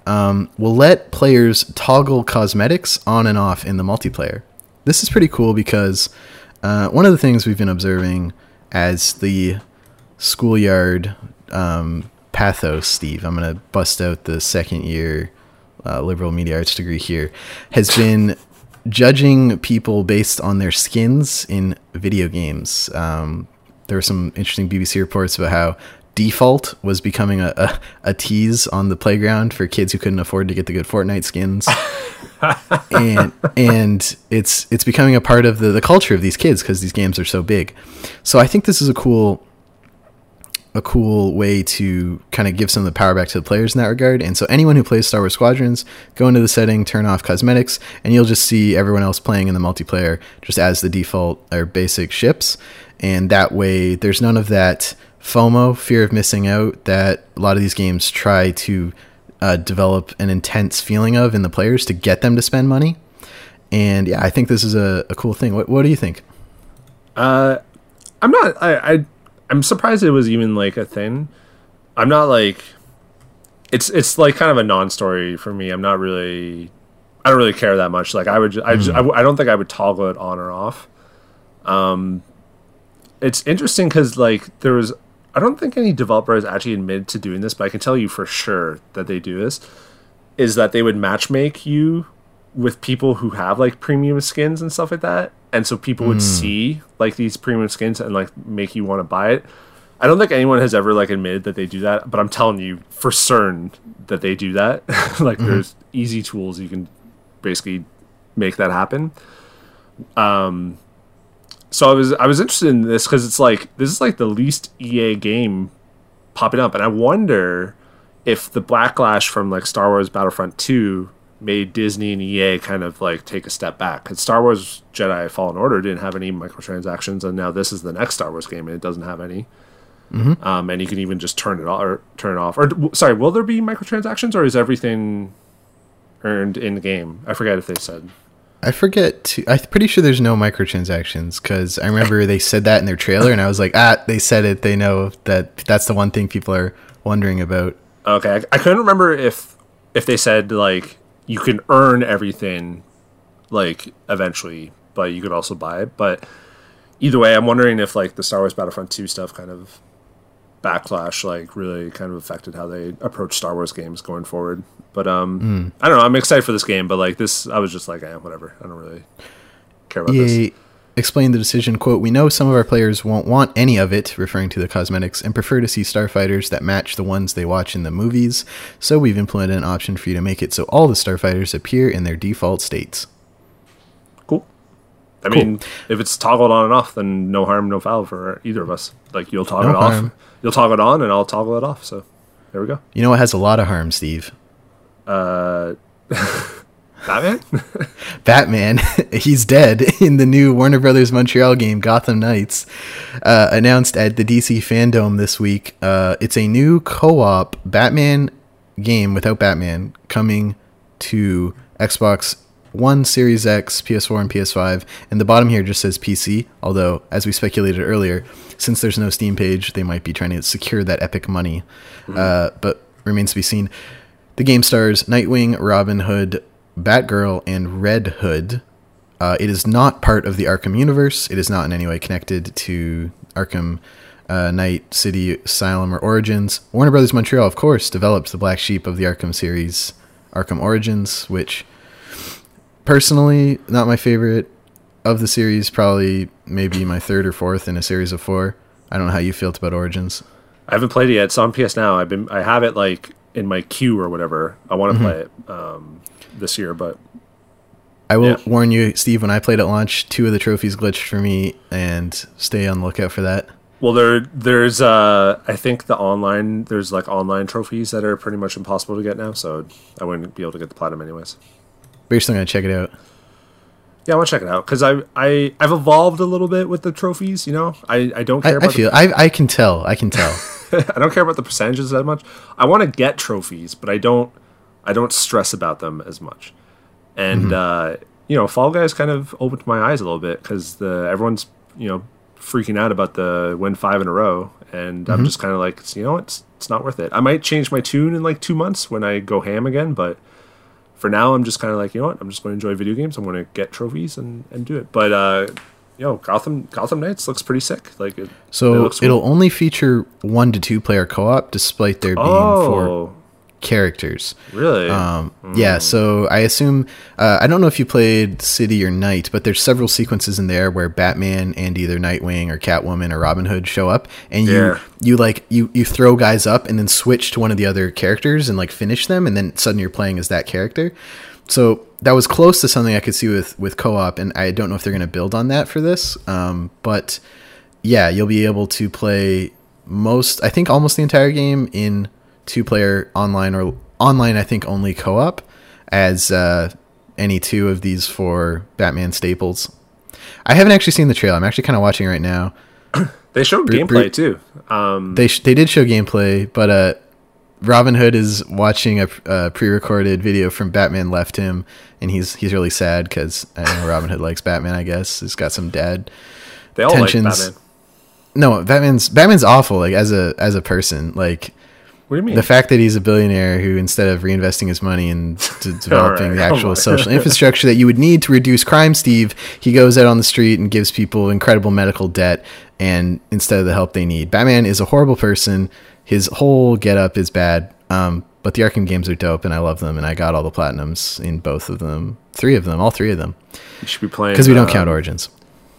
Um, will let players toggle cosmetics on and off in the multiplayer. This is pretty cool because uh, one of the things we've been observing as the schoolyard um, pathos, Steve, I'm going to bust out the second year uh, liberal media arts degree here, has been judging people based on their skins in video games. Um, there were some interesting BBC reports about how default was becoming a, a, a tease on the playground for kids who couldn't afford to get the good Fortnite skins. and and it's it's becoming a part of the, the culture of these kids because these games are so big. So I think this is a cool a cool way to kind of give some of the power back to the players in that regard. And so anyone who plays Star Wars Squadrons, go into the setting, turn off cosmetics, and you'll just see everyone else playing in the multiplayer just as the default or basic ships. And that way there's none of that FOMO, fear of missing out, that a lot of these games try to uh, develop an intense feeling of in the players to get them to spend money. And yeah, I think this is a, a cool thing. What, what do you think? Uh, I'm not. I, I I'm surprised it was even like a thing. I'm not like. It's it's like kind of a non-story for me. I'm not really. I don't really care that much. Like I would. ju- I just, I, w- I don't think I would toggle it on or off. Um, it's interesting because like there was. I don't think any developer has actually admitted to doing this, but I can tell you for sure that they do this. Is that they would matchmake you with people who have like premium skins and stuff like that, and so people would see like these premium skins and like make you want to buy it. I don't think anyone has ever like admitted that they do that, but I'm telling you for certain that they do that. like there's easy tools you can basically make that happen. Um so I was I was interested in this cuz it's like this is like the least EA game popping up and I wonder if the backlash from like Star Wars Battlefront 2 made Disney and EA kind of like take a step back. Cuz Star Wars Jedi Fallen Order didn't have any microtransactions and now this is the next Star Wars game and it doesn't have any. Um, and you can even just turn it off or turn it off. Or sorry, will there be microtransactions or is everything earned in the game? I forget if they said. I forget to. I'm pretty sure there's no microtransactions because I remember they said that in their trailer, and I was like, ah, they said it. They know that that's the one thing people are wondering about. Okay, I, I couldn't remember if if they said like you can earn everything like eventually, but you could also buy it. But either way, I'm wondering if like the Star Wars Battlefront 2 stuff kind of backlash like really kind of affected how they approach Star Wars games going forward. But um I don't know, I'm excited for this game, but like this I was just like, eh, whatever. I don't really care about this. Explained the decision. "Quote: We know some of our players won't want any of it, referring to the cosmetics, and prefer to see starfighters that match the ones they watch in the movies. So we've implemented an option for you to make it so all the starfighters appear in their default states." Cool. I Cool. mean, if it's toggled on and off, then no harm, no foul for either of us. Like you'll toggle No it off, you'll toggle it on, and I'll toggle it off. So there we go. You know what has a lot of harm, Steve? Uh, Batman. Batman, he's dead in the new Warner Brothers Montreal game, Gotham Knights, uh, announced at the DC Fandom this week. Uh, it's a new co op Batman game without Batman coming to Xbox One, Series X, PS4, and PS5. And the bottom here just says PC, although, as we speculated earlier, since there's no Steam page, they might be trying to secure that epic money. Uh, but remains to be seen. The game stars Nightwing, Robin Hood, Batgirl, and Red Hood. Uh, it is not part of the Arkham universe. It is not in any way connected to Arkham uh, Knight City Asylum or Origins. Warner Brothers Montreal, of course, developed the black sheep of the Arkham series, Arkham Origins, which personally not my favorite of the series. Probably maybe my third or fourth in a series of four. I don't know how you felt about Origins. I haven't played it yet. It's on PS Now. I've been I have it like in my queue or whatever. I want to play it um, this year, but I will Yeah. warn you, Steve. When I played at launch, two of the trophies glitched for me, and stay on the lookout for that. well, there there's uh I think the online there's like online trophies that are pretty much impossible to get now, so I wouldn't be able to get the platinum anyways. But you're still gonna check it out. Yeah, I want to check it out because I I I've evolved a little bit with the trophies. You know, I I don't care I about feel. I, I can tell. I can tell. I don't care about the percentages that much. I want to get trophies, but I don't I don't stress about them as much. And uh, you know, Fall Guys kind of opened my eyes a little bit because the everyone's you know freaking out about the win five in a row, and I'm just kind of like, you know, what? it's it's not worth it. I might change my tune in like two months when I go ham again, but for now, I'm just kind of like, you know what? I'm just going to enjoy video games. I'm going to get trophies and, and do it. But uh, you know, Gotham Gotham Knights looks pretty sick. Like, it, it So looks it'll only feature one to two player co op, despite there being four oh characters. really? Um, Yeah, so I assume uh, I don't know if you played City or Knight, but there's several sequences in there where Batman and either Nightwing or Catwoman or Robin Hood show up, and you Yeah. you like you you throw guys up and then switch to one of the other characters and like finish them, and then suddenly you're playing as that character. So that was close to something I could see with with co-op, and I don't know if they're going to build on that for this. Um, but yeah, you'll be able to play most, I think, almost the entire game in two-player online or online. I think only co-op as uh, any two of these four Batman staples. I haven't actually seen the trailer. I'm actually kind of watching right now. they showed Bru- gameplay Bru- too. Um, They sh- they did show gameplay, but uh, Robin Hood is watching a, a pre-recorded video from Batman left him, and he's he's really sad because I know Robin Hood likes Batman. I guess he's got some dad they all tensions. like Batman. No, Batman's Batman's awful. Like as a as a person, like What do you mean? the fact that he's a billionaire who instead of reinvesting his money into developing the actual social infrastructure that you would need to reduce crime, Steve, he goes out on the street and gives people incredible medical debt and instead of the help they need. Batman is a horrible person. His whole getup is bad. Um, but the Arkham games are dope and I love them and I got all the platinums in both of them. Three of them, all three of them. you should be playing Because we don't uh, count Origins.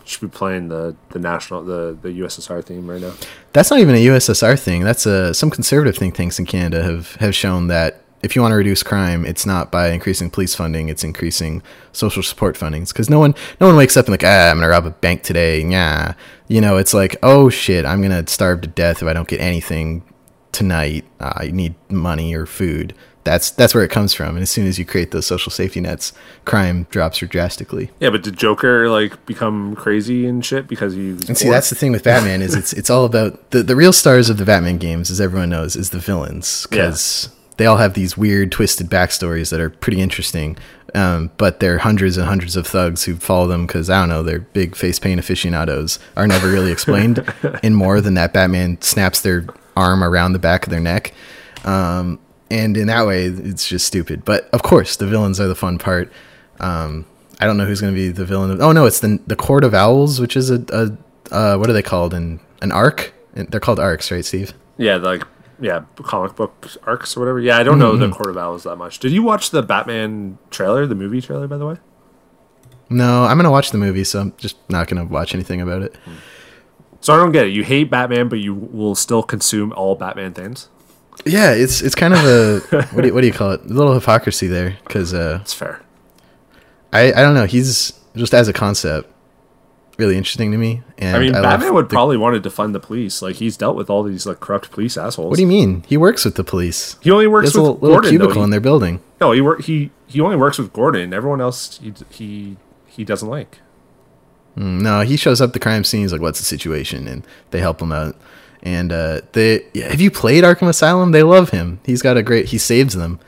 Should be playing the the national the the USSR theme right now. That's not even a USSR thing. That's a some conservative think tanks in Canada have have shown that if you want to reduce crime, it's not by increasing police funding; it's increasing social support fundings. Because no one no one wakes up and like, ah, I'm gonna rob a bank today. Yeah, you know, it's like, oh shit, I'm gonna starve to death if I don't get anything tonight. I need money or food. That's that's where it comes from. And as soon as you create those social safety nets, crime drops drastically. Yeah, but did Joker like become crazy and shit because he? Was And see, that's the thing with Batman is it's it's all about the the real stars of the Batman games, as everyone knows, is the villains because they all have these weird, twisted backstories that are pretty interesting. Um, but they're hundreds and hundreds of thugs who follow them because I don't know, they're big face paint aficionados are never really explained in more than that Batman snaps their arm around the back of their neck. Um, and in that way, it's just stupid. But of course, the villains are the fun part. Um, I don't know who's going to be the villain. Of, oh no, it's the the Court of Owls, which is a, a uh, what are they called? An an arc. They're called arcs, right, Steve? yeah, like yeah, comic book arcs or whatever. Yeah, I don't know Mm-hmm. the Court of Owls that much. Did you watch the Batman trailer, the movie trailer, by the way? No, I'm gonna watch the movie, so I'm just not gonna watch anything about it. So I don't get it. You hate Batman, but you will still consume all Batman things. Yeah, it's it's kind of a what do you, what do you call it? A little hypocrisy there, because uh, It's fair. I I don't know. He's just as a concept. really interesting to me. And I mean, love Batman would the- probably want to defund the police. Like he's dealt with all these like corrupt police assholes. What do you mean? He works with the police. He only works There's a with little, little Gordon. cubicle though. in He, their building. no, he work he he only works with Gordon. Everyone else he he he doesn't like. Mm, No, he shows up at the crime scene. He's like, "What's the situation?" And they help him out. And uh, they yeah, have you played Arkham Asylum? They love him. He's got a great. He saves them.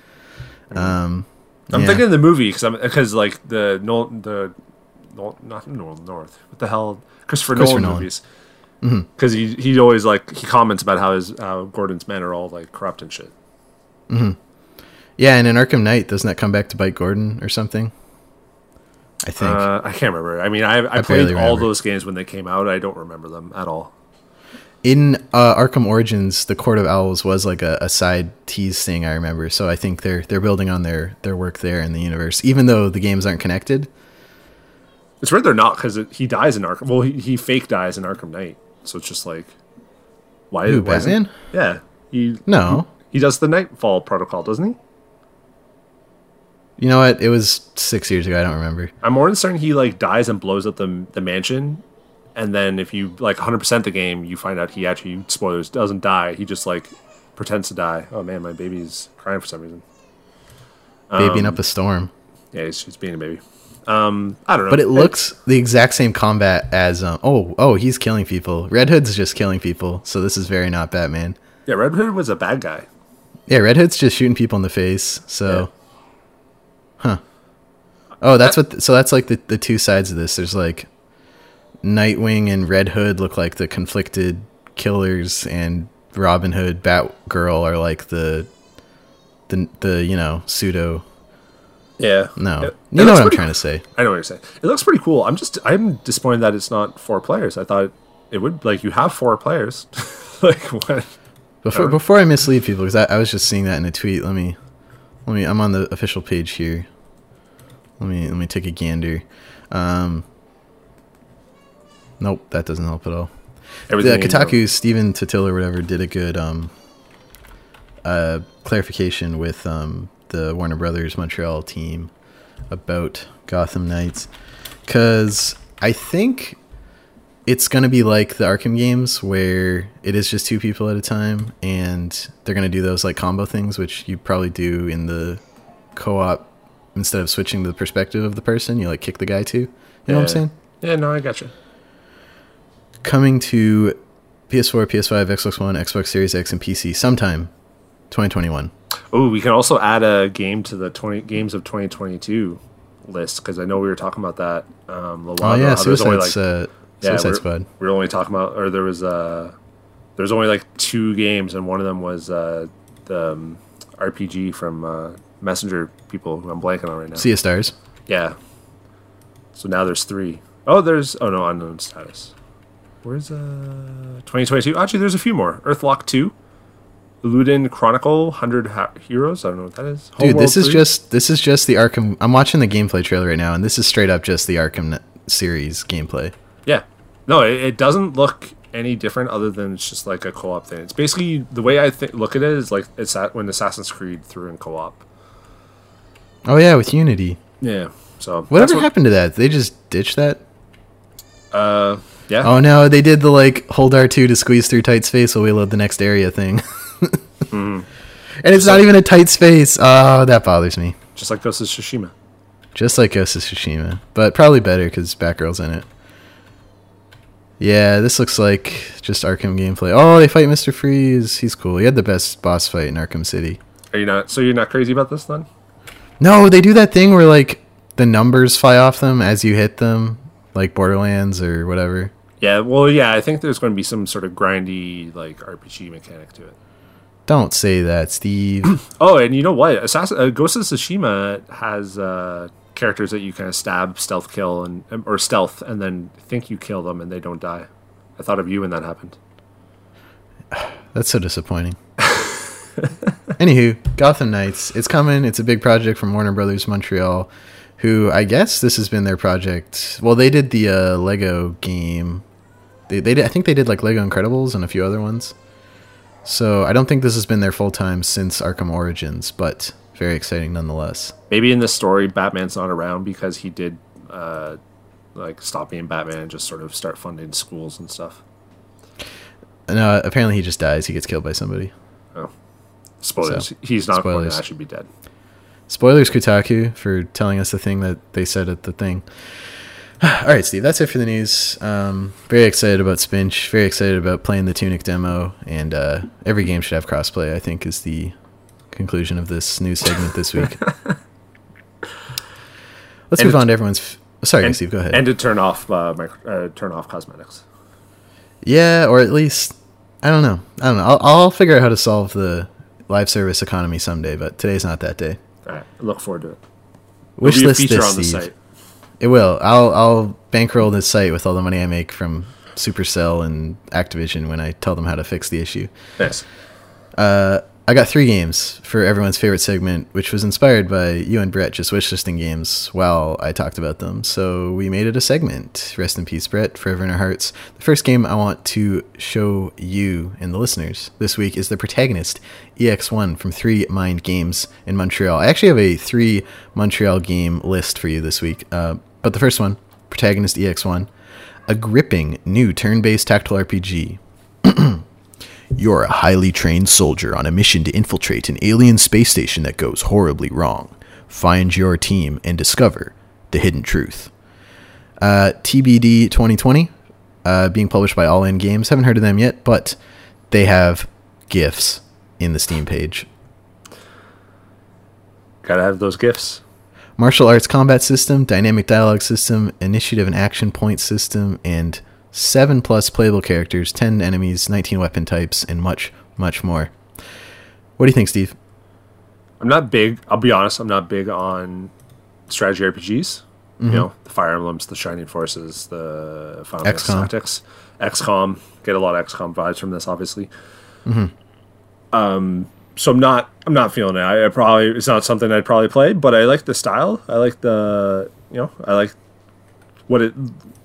Um, I'm yeah. thinking of the movie because I'm because like the no the no, not Nolan North. What the hell, Christopher, Christopher Nolan, Nolan. Mm-hmm. movies. Because he he always like he comments about how his Gordon's men are all like corrupt and shit. yeah, and in Arkham Knight, doesn't that come back to bite Gordon or something? I think. Uh, I can't remember. I mean, I I, I played all remember. those games when they came out. I don't remember them at all. In uh, Arkham Origins, the Court of Owls was like a, a side tease thing. I remember, so I think they're they're building on their their work there in the universe, even though the games aren't connected. It's weird they're not because he dies in Arkham. Well, he, he fake dies in Arkham Knight, so it's just like why? Who, why isn't- Yeah, he No, he does the Knightfall protocol, doesn't he? you know what? It was six years ago. I don't remember. I'm more concerned he like dies and blows up the the mansion, and then if you like 100 percent the game, you find out he actually spoilers doesn't die. He just like pretends to die. Oh man, my baby's crying for some reason. Babying Um, up a storm, Yeah, he's, he's being a baby. Um, I don't know, but it looks the exact same combat as um. Oh, oh, he's killing people. Red Hood's just killing people. So this is very not Batman. yeah, Red Hood was a bad guy. Yeah, Red Hood's just shooting people in the face. So, huh? Oh, that's what. So that's like the the two sides of this. There's like Nightwing and Red Hood look like the conflicted killers, and Robin Hood, Batgirl are like the the the you know pseudo. Yeah, No, It- it you know looks what I'm trying to say. I know what you're saying. It looks pretty cool. I'm just I'm disappointed that it's not four players. I thought it would like you have four players. like what? Before before I mislead people, because I, I was just seeing that in a tweet. Let me let me. I'm on the official page here. Let me let me take a gander. Um, nope, that doesn't help at all. The Everything in- Kotaku Stephen Totilo or whatever did a good um uh clarification with um the Warner Brothers Montreal team about Gotham Knights cuz I think it's going to be like the Arkham games where it is just two people at a time and they're going to do those like combo things which you probably do in the co-op instead of switching the perspective of the person you like kick the guy too. You know what I'm saying? Yeah, no, I got you. Coming to PS4, PS5, Xbox One, Xbox Series X, and PC sometime 2021. Oh, we can also add a game to the 20 games of 2022 list because I know we were talking about that um, a Oh yeah, there's only, uh, yeah, Suicide we're, Squad. We were only talking about, or there was uh, there's only like two games, and one of them was uh, the um, RPG from uh, Messenger people who I'm blanking on right now. Sea of Stars. Yeah. So now there's three. Oh, there's oh no, unknown status. Where's uh 2022? Actually, there's a few more. Earthlock 2, Ludin Chronicle, 100 ha- Heroes. I don't know what that is. Dude, this Homeworld is 3? just this is just the Arkham. I'm watching the gameplay trailer right now, and this is straight up just the Arkham series gameplay. yeah. No, it, it doesn't look any different other than it's just like a co-op thing. It's basically the way I th- look at it is like it's at when Assassin's Creed threw in co-op. Oh yeah, with Unity. Yeah. So Whatever what- happened to that? They just ditched that. Uh, yeah. Oh no, they did the like hold R2 to squeeze through tight space while we load the next area thing. Mm-hmm. And it's not even a tight space. Oh, that bothers me. Just like Ghost of Tsushima. Just like Ghost of Tsushima, but probably better because Batgirl's in it. Yeah, this looks like just Arkham gameplay. Oh, they fight Mister Freeze. He's cool. He had the best boss fight in Arkham City. Are you not? So you're not crazy about this then? No, they do that thing where like the numbers fly off them as you hit them, like Borderlands or whatever. Yeah, well, yeah, I think there's going to be some sort of grindy like RPG mechanic to it. Don't say that, Steve. Oh, and you know what? Assassin, uh, Ghost of Tsushima has uh, characters that you kind of stab, stealth kill, and um, or stealth, and then think you kill them and they don't die. I thought of you when that happened. That's so disappointing. Anywho, Gotham Knights. It's coming. It's a big project from Warner Brothers Montreal, who I guess this has been their project. Well, they did the uh, Lego game. They, they did, I think they did like Lego Incredibles and a few other ones. So I don't think this has been their full time since Arkham Origins, but very exciting nonetheless. Maybe in this story, Batman's not around because he did uh, like stop being Batman and just sort of start funding schools and stuff. No, apparently he just dies. He gets killed by somebody. Oh, spoilers. So, He's not going spoilers. to actually be dead. Spoilers, Kotaku, for telling us the thing that they said at the thing. All right, Steve, that's it for the news. Um, very excited about Spinch. Very excited about playing the Tunic demo, and uh, every game should have crossplay. I think is the conclusion of this news segment this week. Let's And move on to everyone's. F- Sorry, and, Steve, go ahead. And to turn off uh, micro, uh, turn off cosmetics. yeah, or at least I don't know. I don't know. I'll, I'll figure out how to solve the live service economy someday, but today's not that day. All right, I look forward to it. Wish It'll be a list this, on the Steve. It will. I'll I'll bankroll this site with all the money I make from Supercell and Activision when I tell them how to fix the issue. Yes. Uh, I got three games for everyone's favorite segment, which was inspired by you and Brett just wishlisting games while I talked about them. So we made it a segment. Rest in peace, Brett, forever in our hearts. The first game I want to show you and the listeners this week is the protagonist EX1 from Three Mind Games in Montreal. I actually have a three Montreal game list for you this week. Uh, but the first one, Protagonist EX1, a gripping new turn-based tactical RPG. You're a highly trained soldier on a mission to infiltrate an alien space station that goes horribly wrong. Find your team and discover the hidden truth. Uh, TBD 2020, uh, being published by All In Games. Haven't heard of them yet, but they have GIFs in the Steam page. Gotta have those gifts. Martial arts combat system, dynamic dialogue system, initiative and action point system, and seven plus playable characters, 10 enemies, 19 weapon types, and much, much more. What do you think, Steve? I'm not big. I'll be honest. I'm not big on strategy RPGs. Mm-hmm. You know, the Fire Emblems, the Shining Forces, the Final XCOM. Tactics, XCOM. Get a lot of XCOM vibes from this, obviously. Mm-hmm. Um, so I'm not. I'm not feeling it. I, I probably it's not something I'd probably play, but I like the style. I like the. You know, I like what it.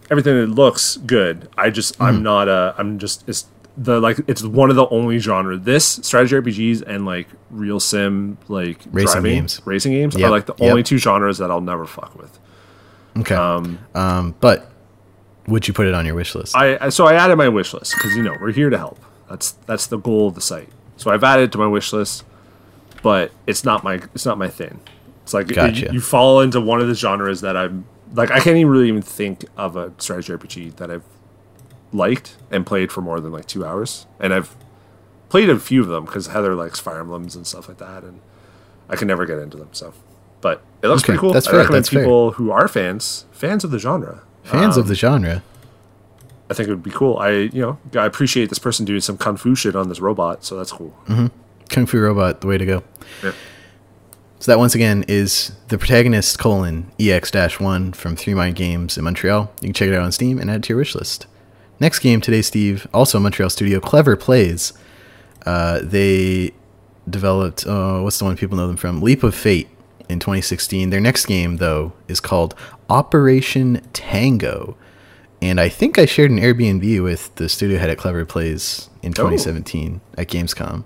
Everything that looks good. I just. Mm-hmm. I'm not a. I'm just. It's the like. It's one of the only genre. This strategy RPGs and like real sim like Racing driving games. Racing games Yep, are like the yep. only two genres that I'll never fuck with. Okay. Um, Um, but would you put it on your wish list? I I- so I added my wish list because you know we're here to help. That's that's the goal of the site. So I've added it to my wish list, but it's not my it's not my thing. It's like it- you fall into one of the genres that I'm like I can't even really even think of a strategy RPG that I've liked and played for more than like two hours, and I've played a few of them because Heather likes Fire Emblems and stuff like that, and I can never get into them. So, but it looks Okay, pretty cool. that's I fair, recommend that's fair. people who are fans fans of the genre. Fans um, of the genre. I think it would be cool. I you know I appreciate this person doing some kung fu shit on this robot, so that's cool. Kung Fu Robot, the way to go. Yeah. So that once again is the protagonist colon EX-1 from Three Mind Games in Montreal. You can check it out on Steam and add it to your wish list. Next game today, Steve, also Montreal studio, Clever Plays. Uh, they developed, uh, what's the one people know them from? Leap of Fate in 2016. Their next game, though, is called Operation Tango. And I think I shared an Airbnb with the studio head at Clever Plays in 2017 at Gamescom.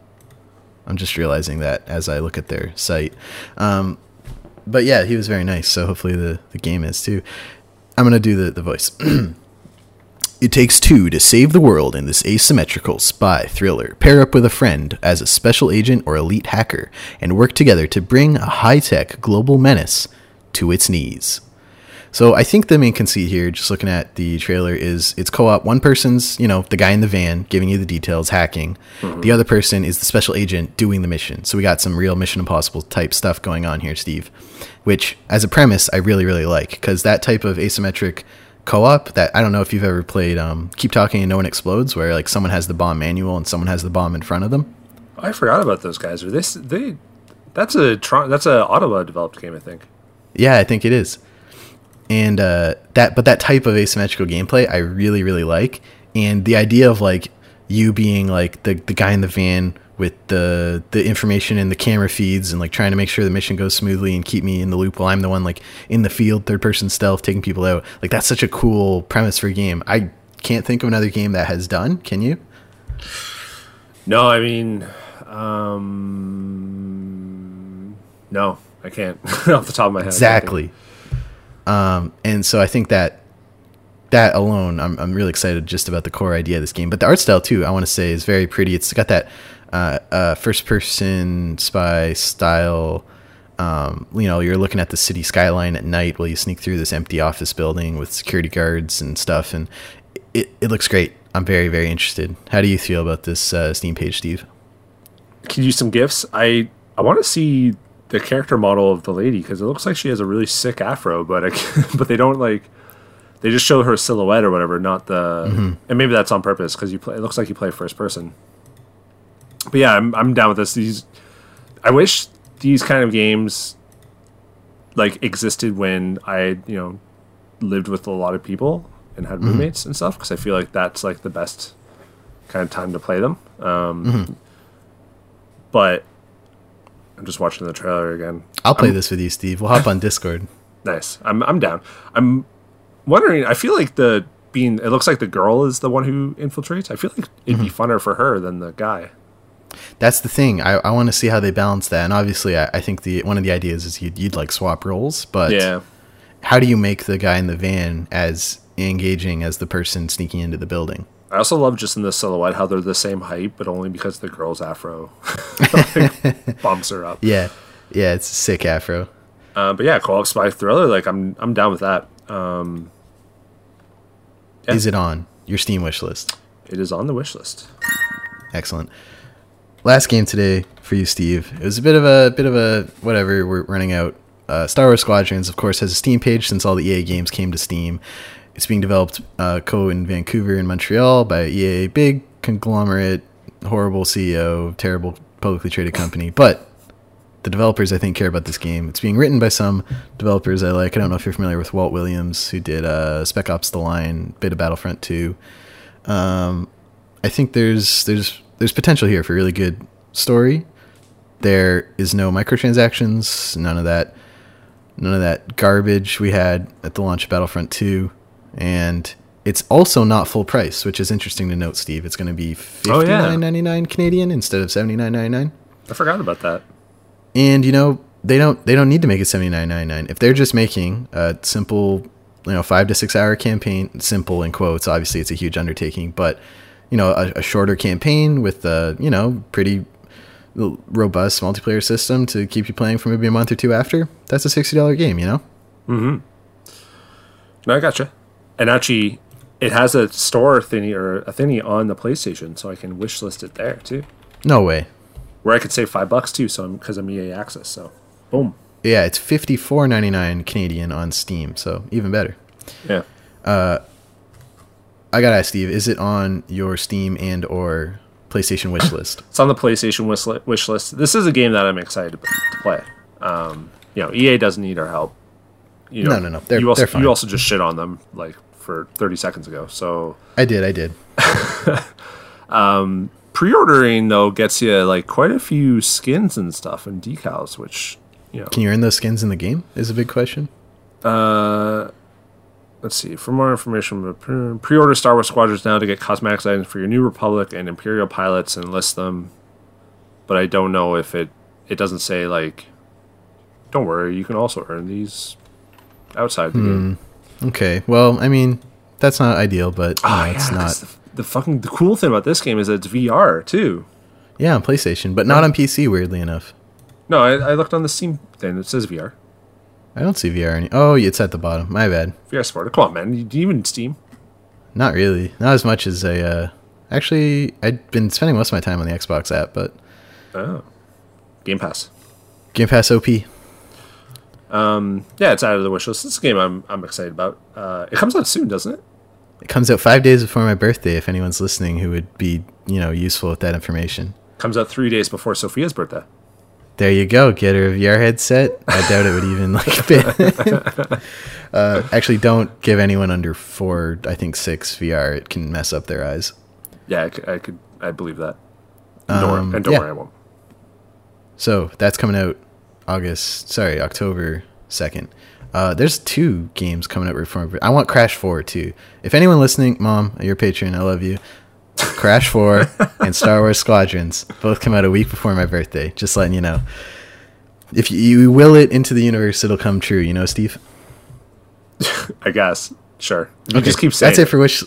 I'm just realizing that as I look at their site. Um, but yeah, he was very nice. So hopefully the, the game is too. I'm going to do the, the voice. it takes two to save the world in this asymmetrical spy thriller. Pair up with a friend as a special agent or elite hacker and work together to bring a high tech global menace to its knees. So I think the main conceit here, just looking at the trailer, is it's co-op. One person's, you know, the guy in the van giving you the details, hacking. The other person is the special agent doing the mission. So we got some real Mission Impossible type stuff going on here, Steve. Which, as a premise, I really, really like because that type of asymmetric co-op. That I don't know if you've ever played. Um, Keep talking and no one explodes, where like someone has the bomb manual and someone has the bomb in front of them. I forgot about those guys. Are this they? That's a that's a Ottawa developed game, I think. Yeah, I think it is. And uh, that, but that type of asymmetrical gameplay, I really, really like. And the idea of like you being like the the guy in the van with the the information and the camera feeds and like trying to make sure the mission goes smoothly and keep me in the loop while I'm the one like in the field, third person stealth, taking people out. Like that's such a cool premise for a game. I can't think of another game that has done. Can you? No, I mean, um, no, I can't off the top of my head. Exactly. Um, and so I think that that alone, I'm I'm really excited just about the core idea of this game. But the art style too, I want to say, is very pretty. It's got that uh, uh, first person spy style. Um, you know, you're looking at the city skyline at night while you sneak through this empty office building with security guards and stuff, and it, it looks great. I'm very very interested. How do you feel about this uh, Steam page, Steve? Can you use some gifts. I I want to see the character model of the lady because it looks like she has a really sick afro, but I, but they don't like they just show her silhouette or whatever, not the Mm-hmm. and maybe that's on purpose because you play. It looks like you play first person. But yeah, I'm I'm down with this. These I wish these kind of games like existed when I you know lived with a lot of people and had roommates and stuff because I feel like that's like the best kind of time to play them. Um, But I'm just watching the trailer again. I'll play this with you, Steve. We'll hop on Discord. Nice. I'm I'm down. I'm wondering. I feel like the being. It looks like the girl is the one who infiltrates. I feel like it'd be mm-hmm. funner for her than the guy. That's the thing. I, I want to see how they balance that. And obviously, I, I think the one of the ideas is you'd, you'd like swap roles, but Yeah. how do you make the guy in the van as engaging as the person sneaking into the building? I also love just in the silhouette how they're the same height, but only because the girl's afro like, bumps her up. Yeah, yeah, it's a sick afro. Uh, but yeah, co-op spy thriller. Like I'm I'm down with that. Um, Yeah. Is it on your Steam wish list? it is on the wish list. Excellent. Last game today for you, Steve. It was a bit of a bit of a whatever. We're running out. Uh, Star Wars Squadrons, of course, has a Steam page since all the EA games came to Steam. It's being developed uh, co in Vancouver and Montreal by EA, big conglomerate, horrible CEO, terrible publicly traded company. But the developers, I think, care about this game. It's being written by some developers I like. I don't know if you're familiar with Walt Williams, who did uh, Spec Ops: The Line, bit of Battlefront 2. Um, I think there's there's there's potential here for a really good story. There is no microtransactions, none of that, none of that garbage we had at the launch of Battlefront 2, and it's also not full price, which is interesting to note. Steve, it's going to be Oh, fifty nine ninety nine Canadian instead of seventy nine ninety nine. I forgot about that. And you know they don't they don't need to make it seventy nine ninety nine if they're just making a simple you know five to six hour campaign simple in quotes obviously it's a huge undertaking but you know a, a shorter campaign with a you know pretty robust multiplayer system to keep you playing for maybe a month or two after that's a sixty dollar game you know Hmm. No, I gotcha. And actually, it has a store thingy or a thingy on the PlayStation, so I can wish list it there too, no way where I could save five bucks too. So because I'm EA Access, so boom. yeah it's fifty four ninety nine Canadian on Steam so even better Yeah. Uh, I gotta ask Steve is it on your Steam and or PlayStation wish list It's on the PlayStation wish, li- wish list. This is a game that I'm excited to, to play. Um, you know, EA doesn't need our help. You know, No, no, no. They're- you also they're fine. you also just shit on them like for 30 seconds ago. So I did I did um, pre-ordering though gets you like quite a few skins and stuff and decals, which you know. Can you earn those skins in the game? Is a big question. Uh, let's see. For more information, pre- pre-order Star Wars Squadrons now to get cosmetics items for your New Republic and Imperial pilots and list them. But I don't know if it it doesn't say like. Don't worry, you can also earn these outside the game. Okay. Well, I mean, that's not ideal, but you know, Oh, it's not. The, the fucking the cool thing about this game is that it's VR too. Yeah, on PlayStation, but not on PC. Weirdly enough, No, I, I looked on the Steam thing. It says VR. I don't see VR any. Oh, it's at the bottom. My bad. VR Sport. Come on, man. You, do you even Steam? Not really. Not as much as I. Uh, actually, I've been spending most of my time on the Xbox app, but Oh, Game Pass. Game Pass OP. Yeah, it's out of the wish list. This is a game I'm I'm excited about. Uh, it comes out soon, doesn't it? It comes out five days before my birthday. If anyone's listening, who would be you know useful with that information. Comes out three days before Sophia's birthday. There you go. Get her a VR headset. I doubt it would even like fit. uh, actually, don't give anyone under four. I think six VR. It can mess up their eyes. Yeah, I could, I, could, I believe that. And don't, Um, worry, and don't yeah. worry, I won't. So that's coming out August. Sorry, October second. Uh, there's two games coming up before I want Crash Four too. If anyone listening, Mom, you're a patron. I love you. Crash Four and Star Wars Squadrons both come out a week before my birthday. Just letting you know. If you, you will it into the universe, it'll come true. You know, Steve. I guess. Sure. You just keep saying that's it for wish.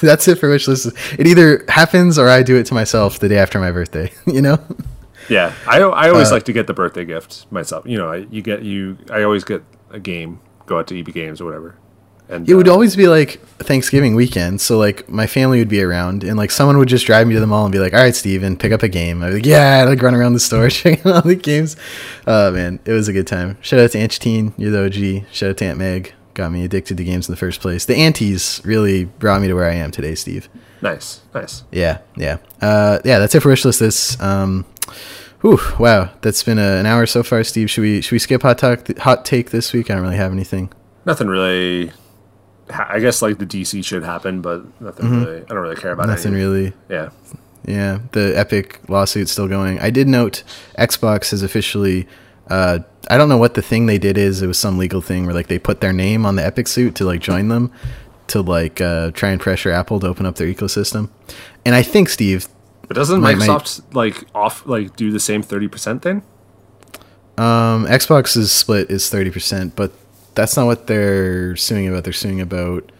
that's it for wish list. It either happens or I do it to myself the day after my birthday. You know. Yeah, I, I always Uh, like to get the birthday gift myself. You know, I, you get you. I always get a game. Go out to EB Games or whatever. And It would uh, always be like Thanksgiving weekend, so like my family would be around, and like someone would just drive me to the mall and be like, "All right, Steven, pick up a game." I'd be like, "Yeah," I'd like run around the store checking out all the games. Oh man, it was a good time. Shout out to Antine, you're the OG. Shout out to Aunt Meg, got me addicted to games in the first place. The aunties really brought me to where I am today, Steve. nice, nice. Yeah, yeah, uh, yeah. That's it for wishlist. This, um, whew, wow, that's been a, an hour so far, Steve. Should we should we skip hot talk, hot take this week? I don't really have anything. Nothing really. ha- I guess like the DC should happen, but nothing really. I don't really care about Mm-hmm. Nothing any- really. Yeah. Yeah, the Epic lawsuit's still going. I did note Xbox has officially. Uh, I don't know what the thing they did is. It was some legal thing where like they put their name on the Epic suit to like join them, to like uh, try and pressure Apple to open up their ecosystem. And I think Steve, But doesn't My- my- Microsoft like off like do the same thirty percent thing? um, Xbox's split is thirty percent, but that's not what they're suing about. They're suing about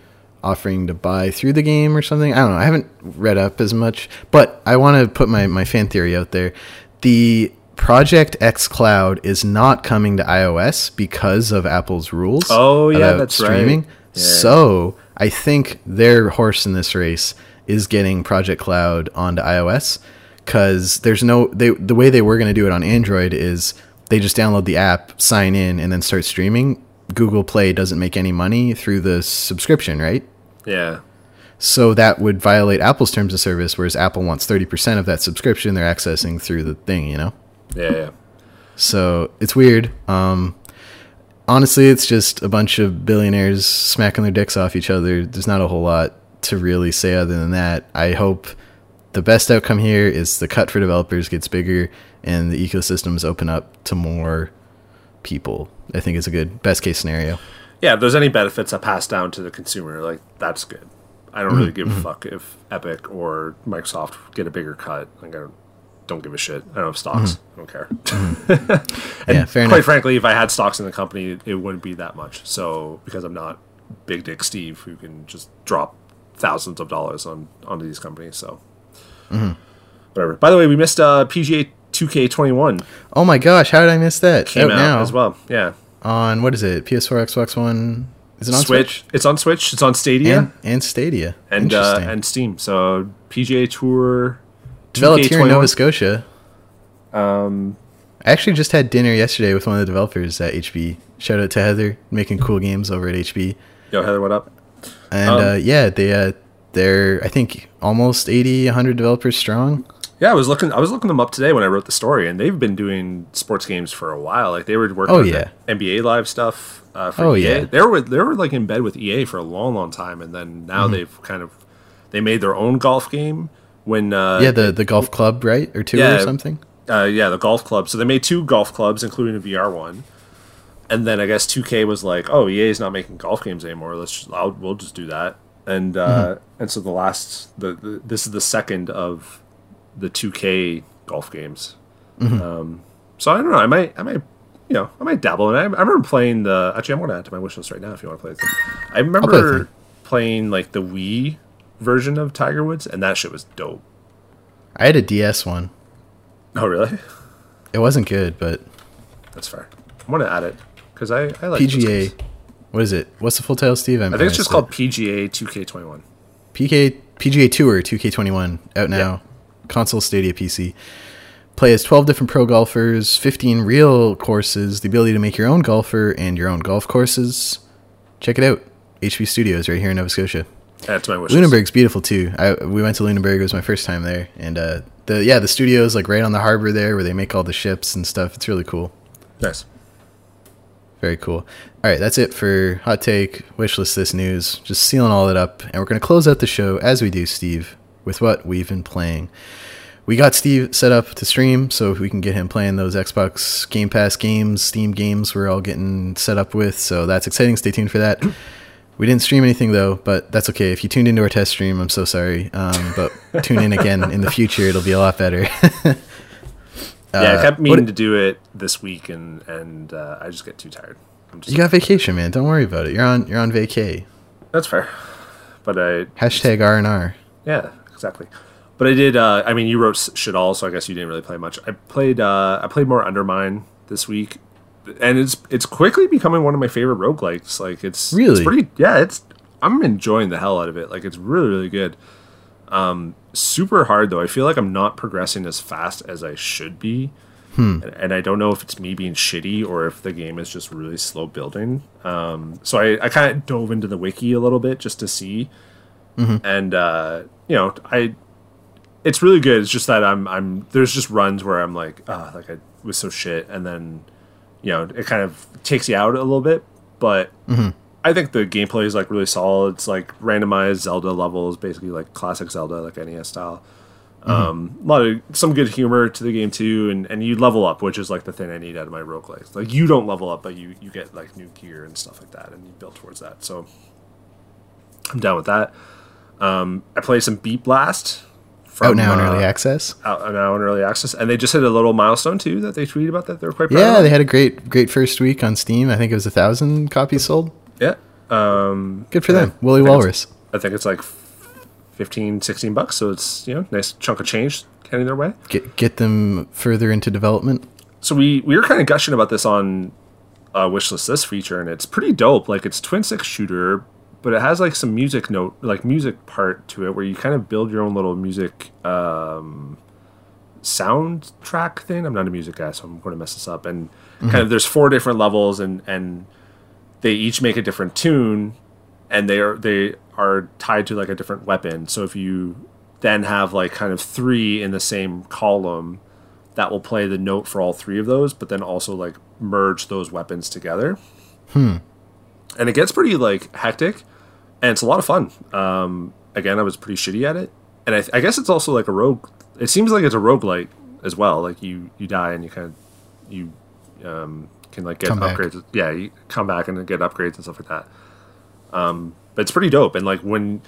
offering to buy through the game or something. I don't know. I haven't read up as much, but I want to put my, my fan theory out there. The Project xCloud is not coming to iOS because of Apple's rules. Oh, yeah, about that's right. Yeah. So I think their horse in this race is getting Project Cloud onto iOS because there's no they the way they were going to do it on Android is they just download the app, sign in, and then start streaming. Google Play doesn't make any money through the subscription, right? Yeah. So that would violate Apple's terms of service, whereas Apple wants 30% of that subscription they're accessing through the thing, you know? Yeah. Yeah. So it's weird. Um, honestly, it's just a bunch of billionaires smacking their dicks off each other. There's not a whole lot to really say other than that. I hope the best outcome here is the cut for developers gets bigger and the ecosystems open up to more people. I think is a good best case scenario. Yeah, if there's any benefits that pass down to the consumer, like that's good. I don't really give Mm-hmm. a fuck if Epic or Microsoft get a bigger cut. Like I don't, don't give a shit. I don't have stocks. I don't care. Mm-hmm. yeah, fair Quite enough. frankly, if I had stocks in the company, it wouldn't be that much. So because I'm not Big Dick Steve, who can just drop thousands of dollars on onto these companies. So Mm-hmm. whatever. By the way, we missed uh, PGA 2K21 Oh my gosh, how did I miss that? came out out now as well. Yeah, on what is it? PS4, Xbox One. Is it on Switch? Switch. It's on Switch. It's on Stadia. and, and Stadia and uh, and Steam. So PGA Tour developed here in 2K21. Nova Scotia. Um, I actually just had dinner yesterday with one of the developers at HB. Shout out to Heather making cool games over at HB. Yo, Heather, what up? And Um, uh, yeah, they uh, they're I think almost 80, 100 developers strong. Yeah, I was looking. I was looking them up today when I wrote the story, and they've been doing sports games for a while. Like they were working Oh, on yeah. NBA Live stuff. Uh, for Oh, EA. yeah. they were they were like in bed with EA for a long, long time, and then now Mm-hmm. they've kind of they made their own golf game. When uh, yeah, the the golf club, right, or two Yeah. or something. uh, yeah, the golf club. So they made two golf clubs, including a VR one. And then I guess 2K was like, "Oh, EA is not making golf games anymore. Let's just, I'll, we'll just do that." And uh, Mm-hmm. and so the last the, the this is the second of the 2K golf games. Mm-hmm. Um, so I don't know. I might I might you know I might dabble. And I, I remember playing the actually I'm going to add to my wish list right now if you want to play it. I remember thing. playing like the Wii version of Tiger Woods, and that shit was dope. I had a DS one. Oh really? It wasn't good, but That's fair. I'm gonna add it because I, I like PGA. What is it? What's the full title, Steve? I'm I think it's just called PGA 2K21. PK PGA Tour 2K21 out now. Console Stadia PC. Play as 12 different pro golfers, 15 real courses, the ability to make your own golfer and your own golf courses. Check it out. HB Studios right here in Nova Scotia. To my wish. Lunenburg's beautiful too. I we went to Lunenburg. It was my first time there, and uh, the yeah the studio's like right on the harbor there where they make all the ships and stuff. It's really cool. Nice. Very cool. All right, that's it for hot take wishlist. This news, just sealing all that up, and we're gonna close out the show as we do, Steve, with what we've been playing. We got Steve set up to stream, so we can get him playing those Xbox Game Pass games, Steam games. We're all getting set up with, so that's exciting. Stay tuned for that. We didn't stream anything though, but that's okay. If you tuned into our test stream, I'm so sorry. Um, but tune in again in the future; it'll be a lot better. yeah, I kept what- meaning to do it this week, and and uh, I just get too tired. I'm just you got vacation, man. Don't worry about it. You're on you're on vacay. That's fair. But I Hashtag R and R. Yeah, exactly. But I did. Uh, I mean, you wrote shit all, so I guess you didn't really play much. I played. Uh, I played more Undermine this week, and it's it's quickly becoming one of my favorite roguelikes. Like it's Really? it's pretty. Yeah, it's. I'm enjoying the hell out of it. Like it's really really good. Um, super hard though. I feel like I'm not progressing as fast as I should be. And, and I don't know if it's me being shitty or if the game is just really slow building. Um, so I, I kind of dove into the wiki a little bit just to see and uh, you know, I it's really good. It's just that I'm I'm there's just runs where I'm like, ah, like I was so shit, and then you know, it kind of takes you out a little bit. But I think the gameplay is like really solid. It's like randomized Zelda levels, basically like classic Zelda, like NES style. Um, a lot of some good humor to the game too, and, and you level up, which is like the thing I need out of my roguelikes. Like you don't level up, but you you get like new gear and stuff like that, and you build towards that. So I'm down with that. Um, I play some Beat Blast. From, Out now in uh, early access. Out now in early access, and they just hit a little milestone too that they tweeted about that they're quite proud Yeah, they had a great great first week on Steam. I think it was a thousand copies sold. Yeah. Um, Good for them. Yeah. Willy I Walrus. I think it's like 15, 16 bucks, so it's you know nice chunk of change heading their way. Get get them further into development. So we we were kind of gushing about this on uh, wishlist this feature, and it's pretty dope. Like it's twin six shooter, but it has like some music note, like music part to it, where you kind of build your own little music um, soundtrack thing. I'm not a music guy, so I'm going to mess this up. And kind of there's four different levels, and and they each make a different tune, and they are they are tied to like a different weapon. So if you then have like kind of three in the same column, that will play the note for all three of those, but then also like merge those weapons together. Hmm. And it gets pretty like hectic, and it's a lot of fun. Um, again, I was pretty shitty at it, and I, I guess it's also like a rogue. It seems like it's a roguelike as well. Like you you die and you kind of you um, can like get Come back. upgrades. Yeah, you come back and get upgrades and stuff like that. Um, but it's pretty dope. And like when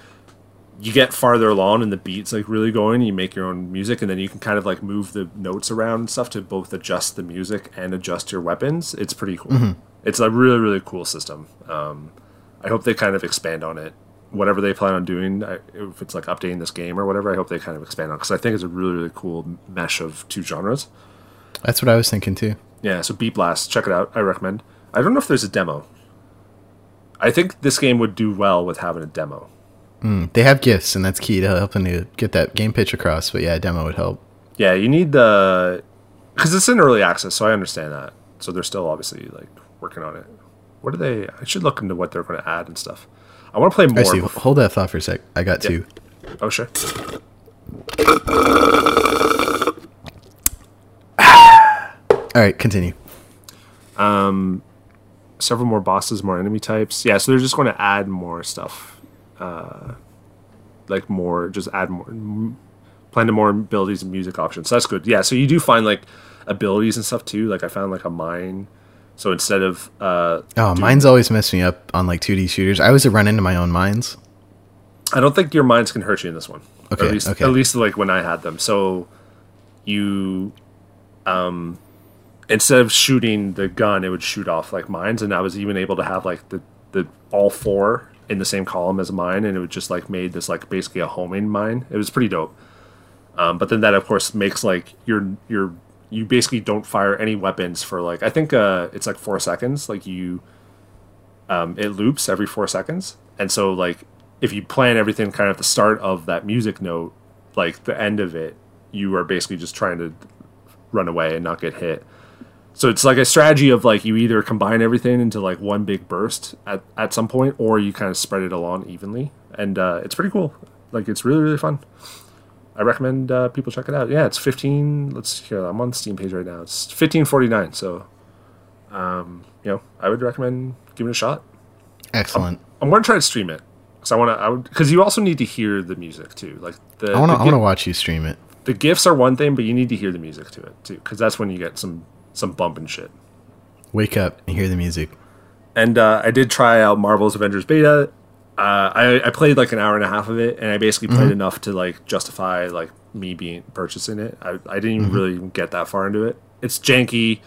you get farther along and the beats like really going, you make your own music, and then you can kind of like move the notes around and stuff to both adjust the music and adjust your weapons. It's pretty cool. It's a really really cool system. Um, I hope they kind of expand on it. Whatever they plan on doing, I, if it's like updating this game or whatever, I hope they kind of expand on because I think it's a really really cool mesh of two genres. That's what I was thinking too. Yeah, so Beat Blast, check it out. I recommend. I don't know if there's a demo. I think this game would do well with having a demo. Mm, They have gifts, and that's key to helping to get that game pitch across. But yeah, a demo would help. Yeah, you need the because it's in early access, so I understand that. So they're still obviously like working on it. What are they? I should look into what they're going to add and stuff. I want to play more. Actually, bef- hold that thought for a sec. I got two. oh sure. All right, continue. Several more bosses, more enemy types. Yeah, so they're just going to add more stuff. Uh, like more, just add more, m- plan to more abilities and music options. So that's good. Yeah, so you do find like abilities and stuff too. Like I found like a mine. So instead of uh, Oh, mine's always messed me up on like 2D shooters. I always run into my own mines. I don't think your mines can hurt you in this one. Okay, At least, okay. at least like when I had them. So you, um, instead of shooting the gun, it would shoot off like mines, and I was even able to have like the the all four in the same column as mine, and it would just like made this like basically a homing mine. It was pretty dope. Um, but then that of course makes like your your you basically don't fire any weapons for like I think uh, it's like four seconds. Like you um, it loops every four seconds. And so, like, if you plan everything kind of at the start of that music note, like the end of it, you are basically just trying to run away and not get hit. So it's like a strategy of like you either combine everything into like one big burst at, at some point, or you kind of spread it along evenly, and uh, it's pretty cool. Like it's really really fun. I recommend uh, people check it out. Yeah, it's fifteen. Let's here. I'm on the Steam page right now. It's fifteen forty nine. So, um, you know, I would recommend giving it a shot. Excellent. I'm gonna try to stream it because I want to. I would because you also need to hear the music too. Like the I want to. the, I want to watch you stream it. the gifs are one thing, but you need to hear the music to it too because that's when you get some some bump and shit. Wake up and hear the music. And uh, I did try out Marvel's Avengers beta. Uh, I, I played like an hour and a half of it, and I basically played enough to like justify like me being purchasing it. I, I didn't even really get that far into it. It's janky.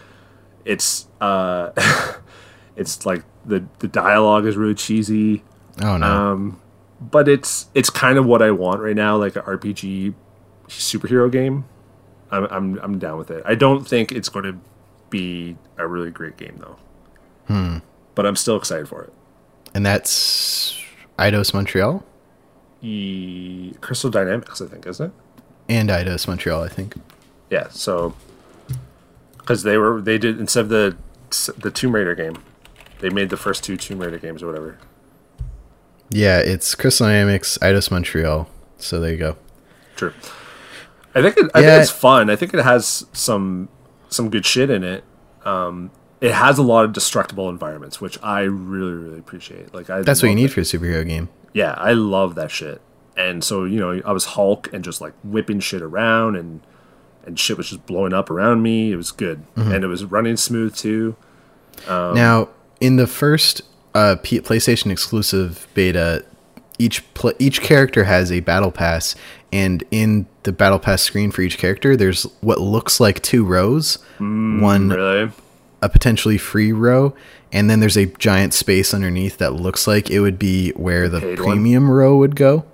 It's uh, it's like the the dialogue is really cheesy. Oh no. Um, but it's it's kind of what I want right now, like an RPG superhero game. I'm I'm I'm down with it. I don't think it's going to be a really great game though. Hmm. But I'm still excited for it. and that's Eidos Montreal E- Crystal Dynamics, I think, isn't it? and Eidos Montreal, I think. Yeah. So because they were they did instead of the the Tomb Raider game, they made the first two Tomb Raider games or whatever. Yeah, it's Crystal Dynamics, Eidos Montreal. So there you go. True. I think it, I Yeah. think it's fun. I think it has some some good shit in it. Um, it has a lot of destructible environments, which I really really appreciate. Like I That's what you need it. for a superhero game. Yeah, I love that shit. And so you know, I was Hulk and just like whipping shit around and and shit was just blowing up around me. It was good Mm-hmm. and it was running smooth too. Um, now, in the first uh, P- PlayStation exclusive beta, each pl- each character has a battle pass, and in the battle pass screen for each character, there's what looks like two rows, one Really? a potentially free row, and then there's a giant space underneath that looks like it would be where the paid one? premium row would go.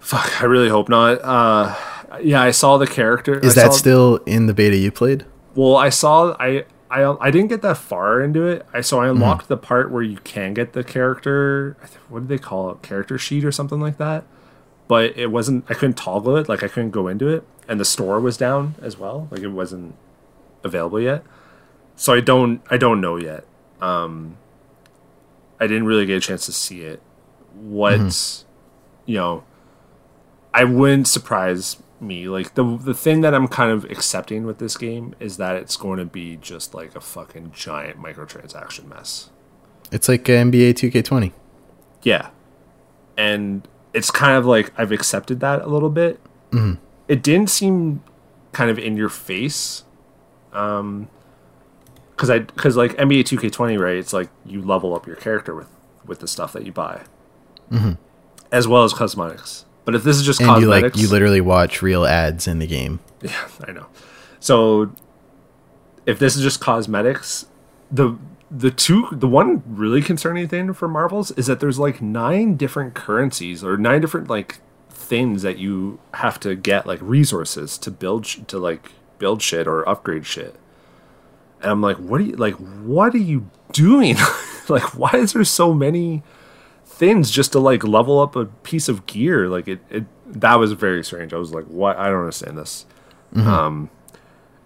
Fuck, I really hope not. Uh, yeah, I saw the character. Is I that still in the beta you played? Well, I saw I I I didn't get that far into it. I so I unlocked Mm-hmm. the part where you can get the character. What did they call it? Character sheet or something like that. But it wasn't. I couldn't toggle it. Like I couldn't go into it, and the store was down as well. Like it wasn't available yet. So I don't. I don't know yet. Um. I didn't really get a chance to see it. What, Mm-hmm. you know, I wouldn't surprise me. Like the the thing that I'm kind of accepting with this game is that it's going to be just like a fucking giant microtransaction mess. It's like NBA 2K20. Yeah. And it's kind of like I've accepted that a little bit. It didn't seem kind of in your face. Um cuz I cuz like NBA 2K20 right, it's like you level up your character with with the stuff that you buy. As well as cosmetics. But if this is just And you like you literally watch real ads in the game. Yeah, I know. So if this is just cosmetics, the the two the one really concerning thing for Marvels is that there's like nine different currencies or nine different like things that you have to get like resources to build sh- to like build shit or upgrade shit. And I'm like, what are you like what are you doing? like why is there so many things just to like level up a piece of gear? Like it, it that was very strange. I was like, what I don't understand this. Um,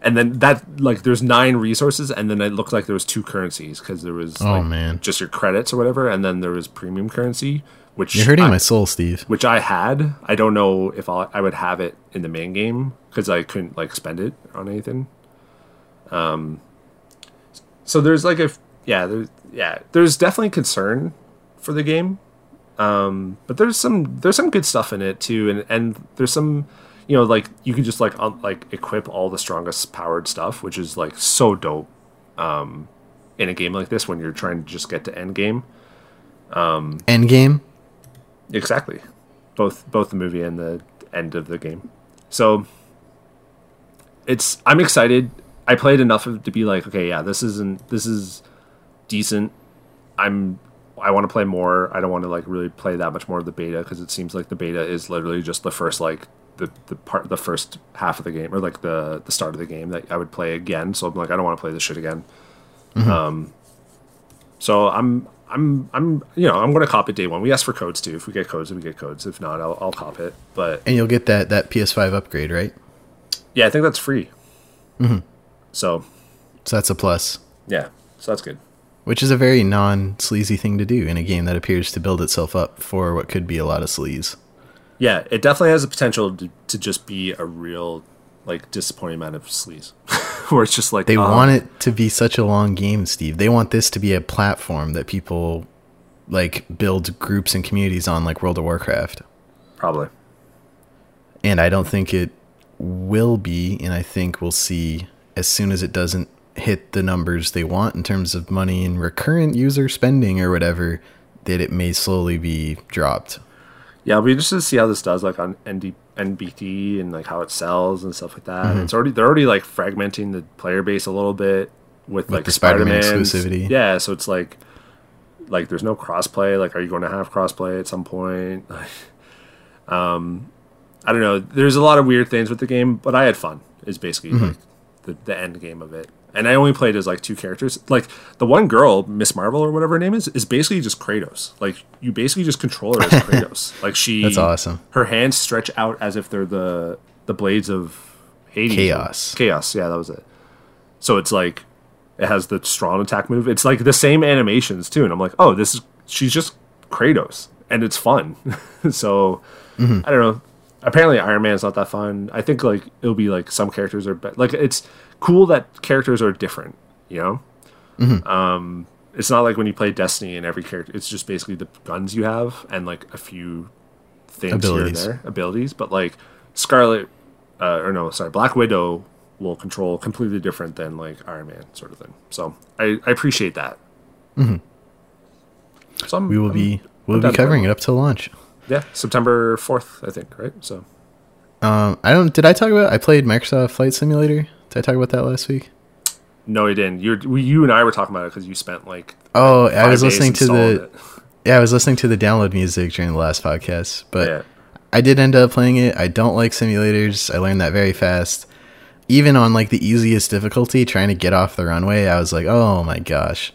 and then that like there's nine resources, and then it looked like there was two currencies because there was Oh, like, man. just your credits or whatever, and then there was premium currency, which You're hurting I, my soul, Steve. which I had. I don't know if I'll, I would have it in the main game because I couldn't like spend it on anything. Um, so there's like a yeah there's yeah there's definitely concern for the game, um, but there's some there's some good stuff in it too, and and there's some you know like you can just like un- like equip all the strongest powered stuff, which is like so dope. Um, in a game like this, when you're trying to just get to end game, End game, Exactly. Both both the movie and the end of the game. So it's I'm excited. I played enough of it to be like, okay, yeah, this isn't this is decent. I'm I want to play more. I don't want to like really play that much more of the beta because it seems like the beta is literally just the first like the the part the first half of the game or like the the start of the game that I would play again. So I'm like I don't want to play this shit again. Um so I'm I'm I'm you know I'm gonna cop it day one. We ask for codes too. If we get codes, we get codes. If not, I'll, I'll cop it. But And you'll get that that PS5 upgrade, right? yeah, I think that's free. Mm-hmm. So So that's a plus, yeah, so that's good. which is a very non-sleazy thing to do in a game that appears to build itself up for what could be a lot of sleaze. Yeah, it definitely has the potential to, to just be a real like disappointing amount of sleaze, where it's just like They uh, want it to be such a long game, Steve. They want this to be a platform that people like build groups and communities on like World of Warcraft. probably. And I don't think it will be, and I think we'll see as soon as it doesn't hit the numbers they want in terms of money and recurrent user spending or whatever, that it may slowly be dropped. Yeah, I'll be interested to see how this does, like on ND, NBT and like how it sells and stuff like that. Mm-hmm. It's already they're already like fragmenting the player base a little bit with, like the Spider-Man exclusivity. Yeah, so it's like Like, there's no crossplay. Like, are you going to have crossplay at some point? um, I don't know. There's a lot of weird things with the game, but I had fun. Is basically Mm-hmm. like the, the end game of it. And I only played as like two characters. Like the one girl, Miss Marvel or whatever her name is, is basically just Kratos. Like you basically just control her as Kratos. Like she, That's awesome. Her hands stretch out as if they're the the blades of Hades. Chaos. Chaos. Yeah, that was it. So it's like it has the strong attack move. It's like the same animations too, and I'm like, oh, this is she's just Kratos, and it's fun. so Mm-hmm. I don't know. Apparently, Iron Man's not that fun. I think like it'll be like some characters are be- like it's cool that characters are different. You know, Mm-hmm. um, it's not like when you play Destiny and every character. It's just basically the guns you have and like a few things Abilities. here and there, abilities. But like Scarlet, uh, or no, sorry, Black Widow will control completely different than like Iron Man sort of thing. So I, I appreciate that. Mm-hmm. So I'm, We will I'm- be we'll be covering it up till launch. yeah, September fourth, I think, right? So Um, I don't. Did I talk about? I played Microsoft Flight Simulator. Did I talk about that last week? no, he didn't. You we, you and I were talking about it because you spent like Oh, I was listening to the. it. Yeah, I was listening to the download music during the last podcast, but Yeah. I did end up playing it. I don't like simulators. I learned that very fast. Even on like the easiest difficulty, trying to get off the runway, I was like, "Oh my gosh!"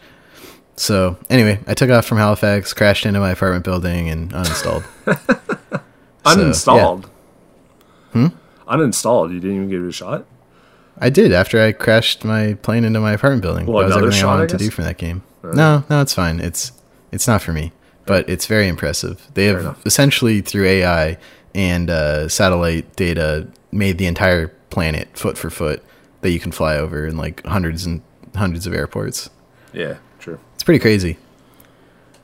So anyway, I took off from Halifax, crashed into my apartment building, and uninstalled. uninstalled. Hmm. Uninstalled. You didn't even give it a shot. I did after I crashed my plane into my apartment building. Well, that was another everything shot, I I wanted to do for that game. No, no, it's fine. It's it's not for me, but it's very impressive. They have enough. essentially through AI and uh, satellite data made the entire planet foot for foot that you can fly over in like hundreds and hundreds of airports. Yeah, true. It's pretty crazy.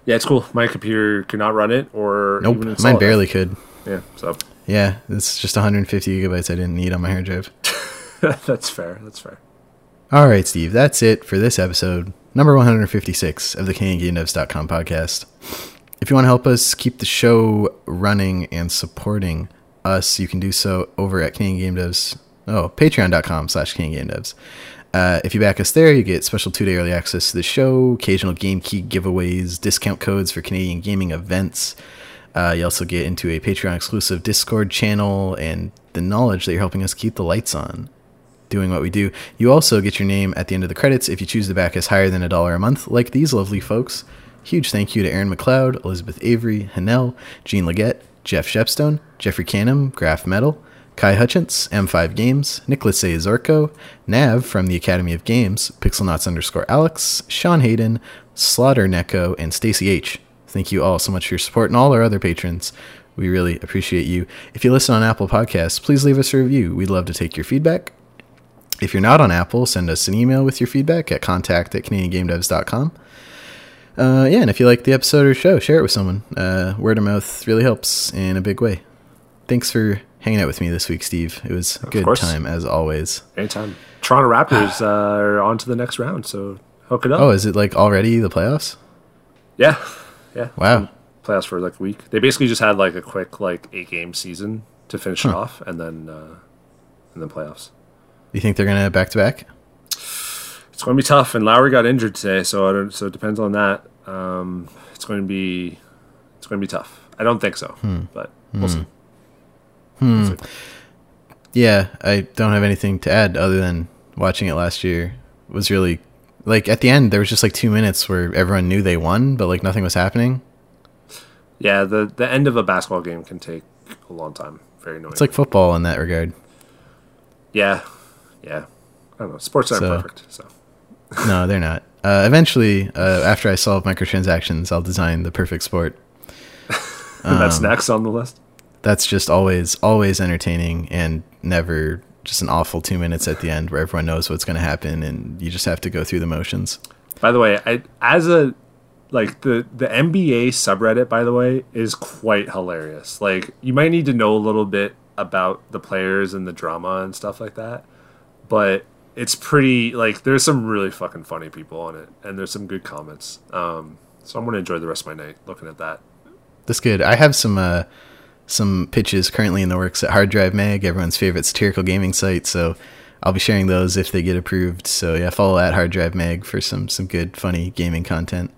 Yeah, it's cool. My computer could not run it or Nope, mine barely could. Yeah, so Yeah, it's just 150 gigabytes I didn't need on my hard drive. that's fair. That's fair. All right, Steve, that's it for this episode, number 156 of the CanadianGameDevs.com podcast. If you want to help us keep the show running and supporting us, you can do so over at Canadian Game Devs. Oh, patreon.com slash Canadian Game Devs. Uh, if you back us there, you get special two day early access to the show, occasional game key giveaways, discount codes for Canadian gaming events. Uh, you also get into a Patreon exclusive Discord channel and the knowledge that you're helping us keep the lights on doing what we do. You also get your name at the end of the credits if you choose to back us higher than a dollar a month, like these lovely folks. Huge thank you to Aaron McLeod, Elizabeth Avery, Hanel, Jean Leggett, Jeff Shepstone, Jeffrey Canham, Graph Metal, Kai Hutchins, M5 Games, Nicholas A. Zorko, Nav from the Academy of Games, Pixelnots underscore Alex, Sean Hayden, Slaughter Neko, and Stacy H. Thank you all so much for your support and all our other patrons. We really appreciate you. If you listen on Apple Podcasts, please leave us a review. We'd love to take your feedback. If you're not on Apple, send us an email with your feedback at contact at CanadianGameDevs.com. Uh, yeah, and if you like the episode or show, share it with someone. Uh, word of mouth really helps in a big way. Thanks for hanging out with me this week, Steve. It was a good time as always. Anytime. Toronto Raptors uh, are on to the next round, so hook it up. Oh, is it like already the playoffs? yeah, yeah. Wow. Playoffs for like a week. They basically just had like a quick like eight game season to finish it off, and then uh, and then playoffs. You think they're gonna back to back? It's going to be tough, and Lowry got injured today, so I don't. So it depends on that. Um, it's going to be it's going to be tough. I don't think so, Hmm. but we'll see. We'll see. Yeah, I don't have anything to add other than watching it last year was really like at the end there was just like two minutes where everyone knew they won, but like nothing was happening. Yeah, the the end of a basketball game can take a long time. Very annoying. It's like football in that regard. yeah, yeah. I don't know. Sports aren't So- perfect, so No, they're not. Uh, eventually, uh, after I solve microtransactions, I'll design the perfect sport. that's Um, next on the list. That's just always, always entertaining and never just an awful two minutes at the end where everyone knows what's going to happen and you just have to go through the motions. By the way, I as a like the the NBA subreddit by the way is quite hilarious. Like you might need to know a little bit about the players and the drama and stuff like that. But it's pretty like there's some really fucking funny people on it and there's some good comments. Um so I'm to enjoy the rest of my night looking at that. That's good. I have some uh, some pitches currently in the works at Hard Drive Mag, everyone's favorite satirical gaming site. So I'll be sharing those if they get approved. So yeah, follow at Hard Drive Mag for some some good funny gaming content.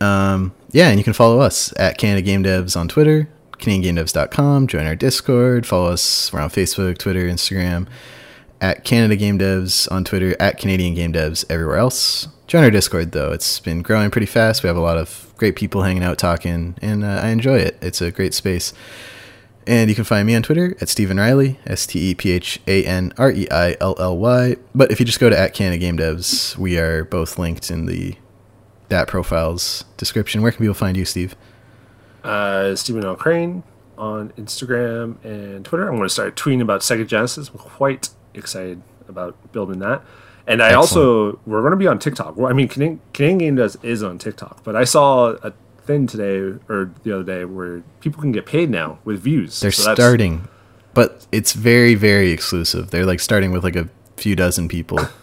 Um, yeah, and you can follow us at Canada Game Devs on Twitter, CanadianGameDevs.com. Join our Discord. Follow us. We're on Facebook, Twitter, Instagram. At Canada Game Devs on Twitter. At Canadian Game Devs everywhere else. Join our Discord though. It's been growing pretty fast. We have a lot of great people hanging out, talking, and uh, I enjoy it. It's a great space. And you can find me on Twitter at Stephan Reilly, S T E P H A N R E I L L Y. But if you just go to at Canada Game Devs, we are both linked in the that profile's description. Where can people find you, Steve? Uh, Stephen L. Crane on Instagram and Twitter. I'm going to start tweeting about Sega Genesis. I'm quite excited about building that. And I Excellent. also, we're going to be on TikTok. I mean, Canadian, Canadian Game Devs is on TikTok, but I saw a thing today or the other day where people can get paid now with views. They're So starting, but it's very, very exclusive. They're like starting with like a few dozen people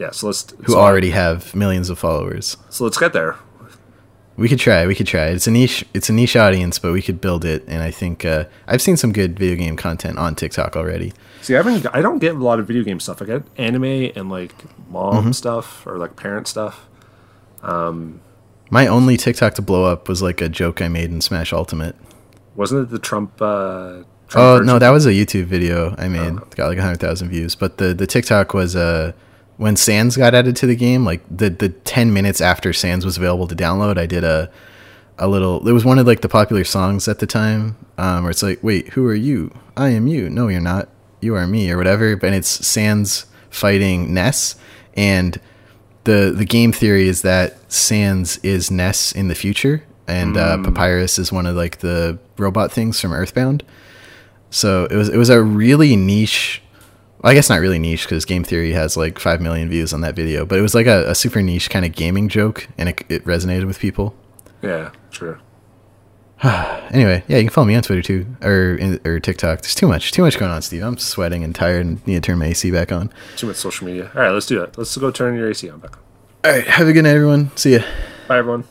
Yeah, so let's who so, already have millions of followers. So let's get there. We could try. We could try. It's a niche. It's a niche audience, but we could build it. And I think uh, I've seen some good video game content on TikTok already. See, I haven't. I don't get a lot of video game stuff. I get anime and like mom Mm-hmm. stuff or like parent stuff. My only TikTok to blow up was like a joke I made in Smash Ultimate. Wasn't it the Trump? Uh, Trump Oh version? no, that was a YouTube video I made. Got like hundred thousand views. But the the TikTok was uh when Sans got added to the game. Like the the ten minutes after Sans was available to download, I did a a little. It was one of like the popular songs at the time, um, where it's like, wait, who are you? I am you. No, you're not. You are me, or whatever. But it's Sans fighting Ness, and the the game theory is that Sans is Ness in the future, and uh, Papyrus is one of like the robot things from Earthbound. So it was it was a really niche. I guess not really niche because Game Theory has like five million views on that video, but it was like a, a super niche kind of gaming joke, and it, it resonated with people. Yeah, true. Anyway, yeah, you can follow me on Twitter too, or or TikTok. There's too much, too much going on, Steve. I'm sweating and tired, and need to turn my AC back on. Too much social media. All right, let's do it. Let's go turn your AC on back. on. All right, have a good night, everyone. See ya. Bye, everyone.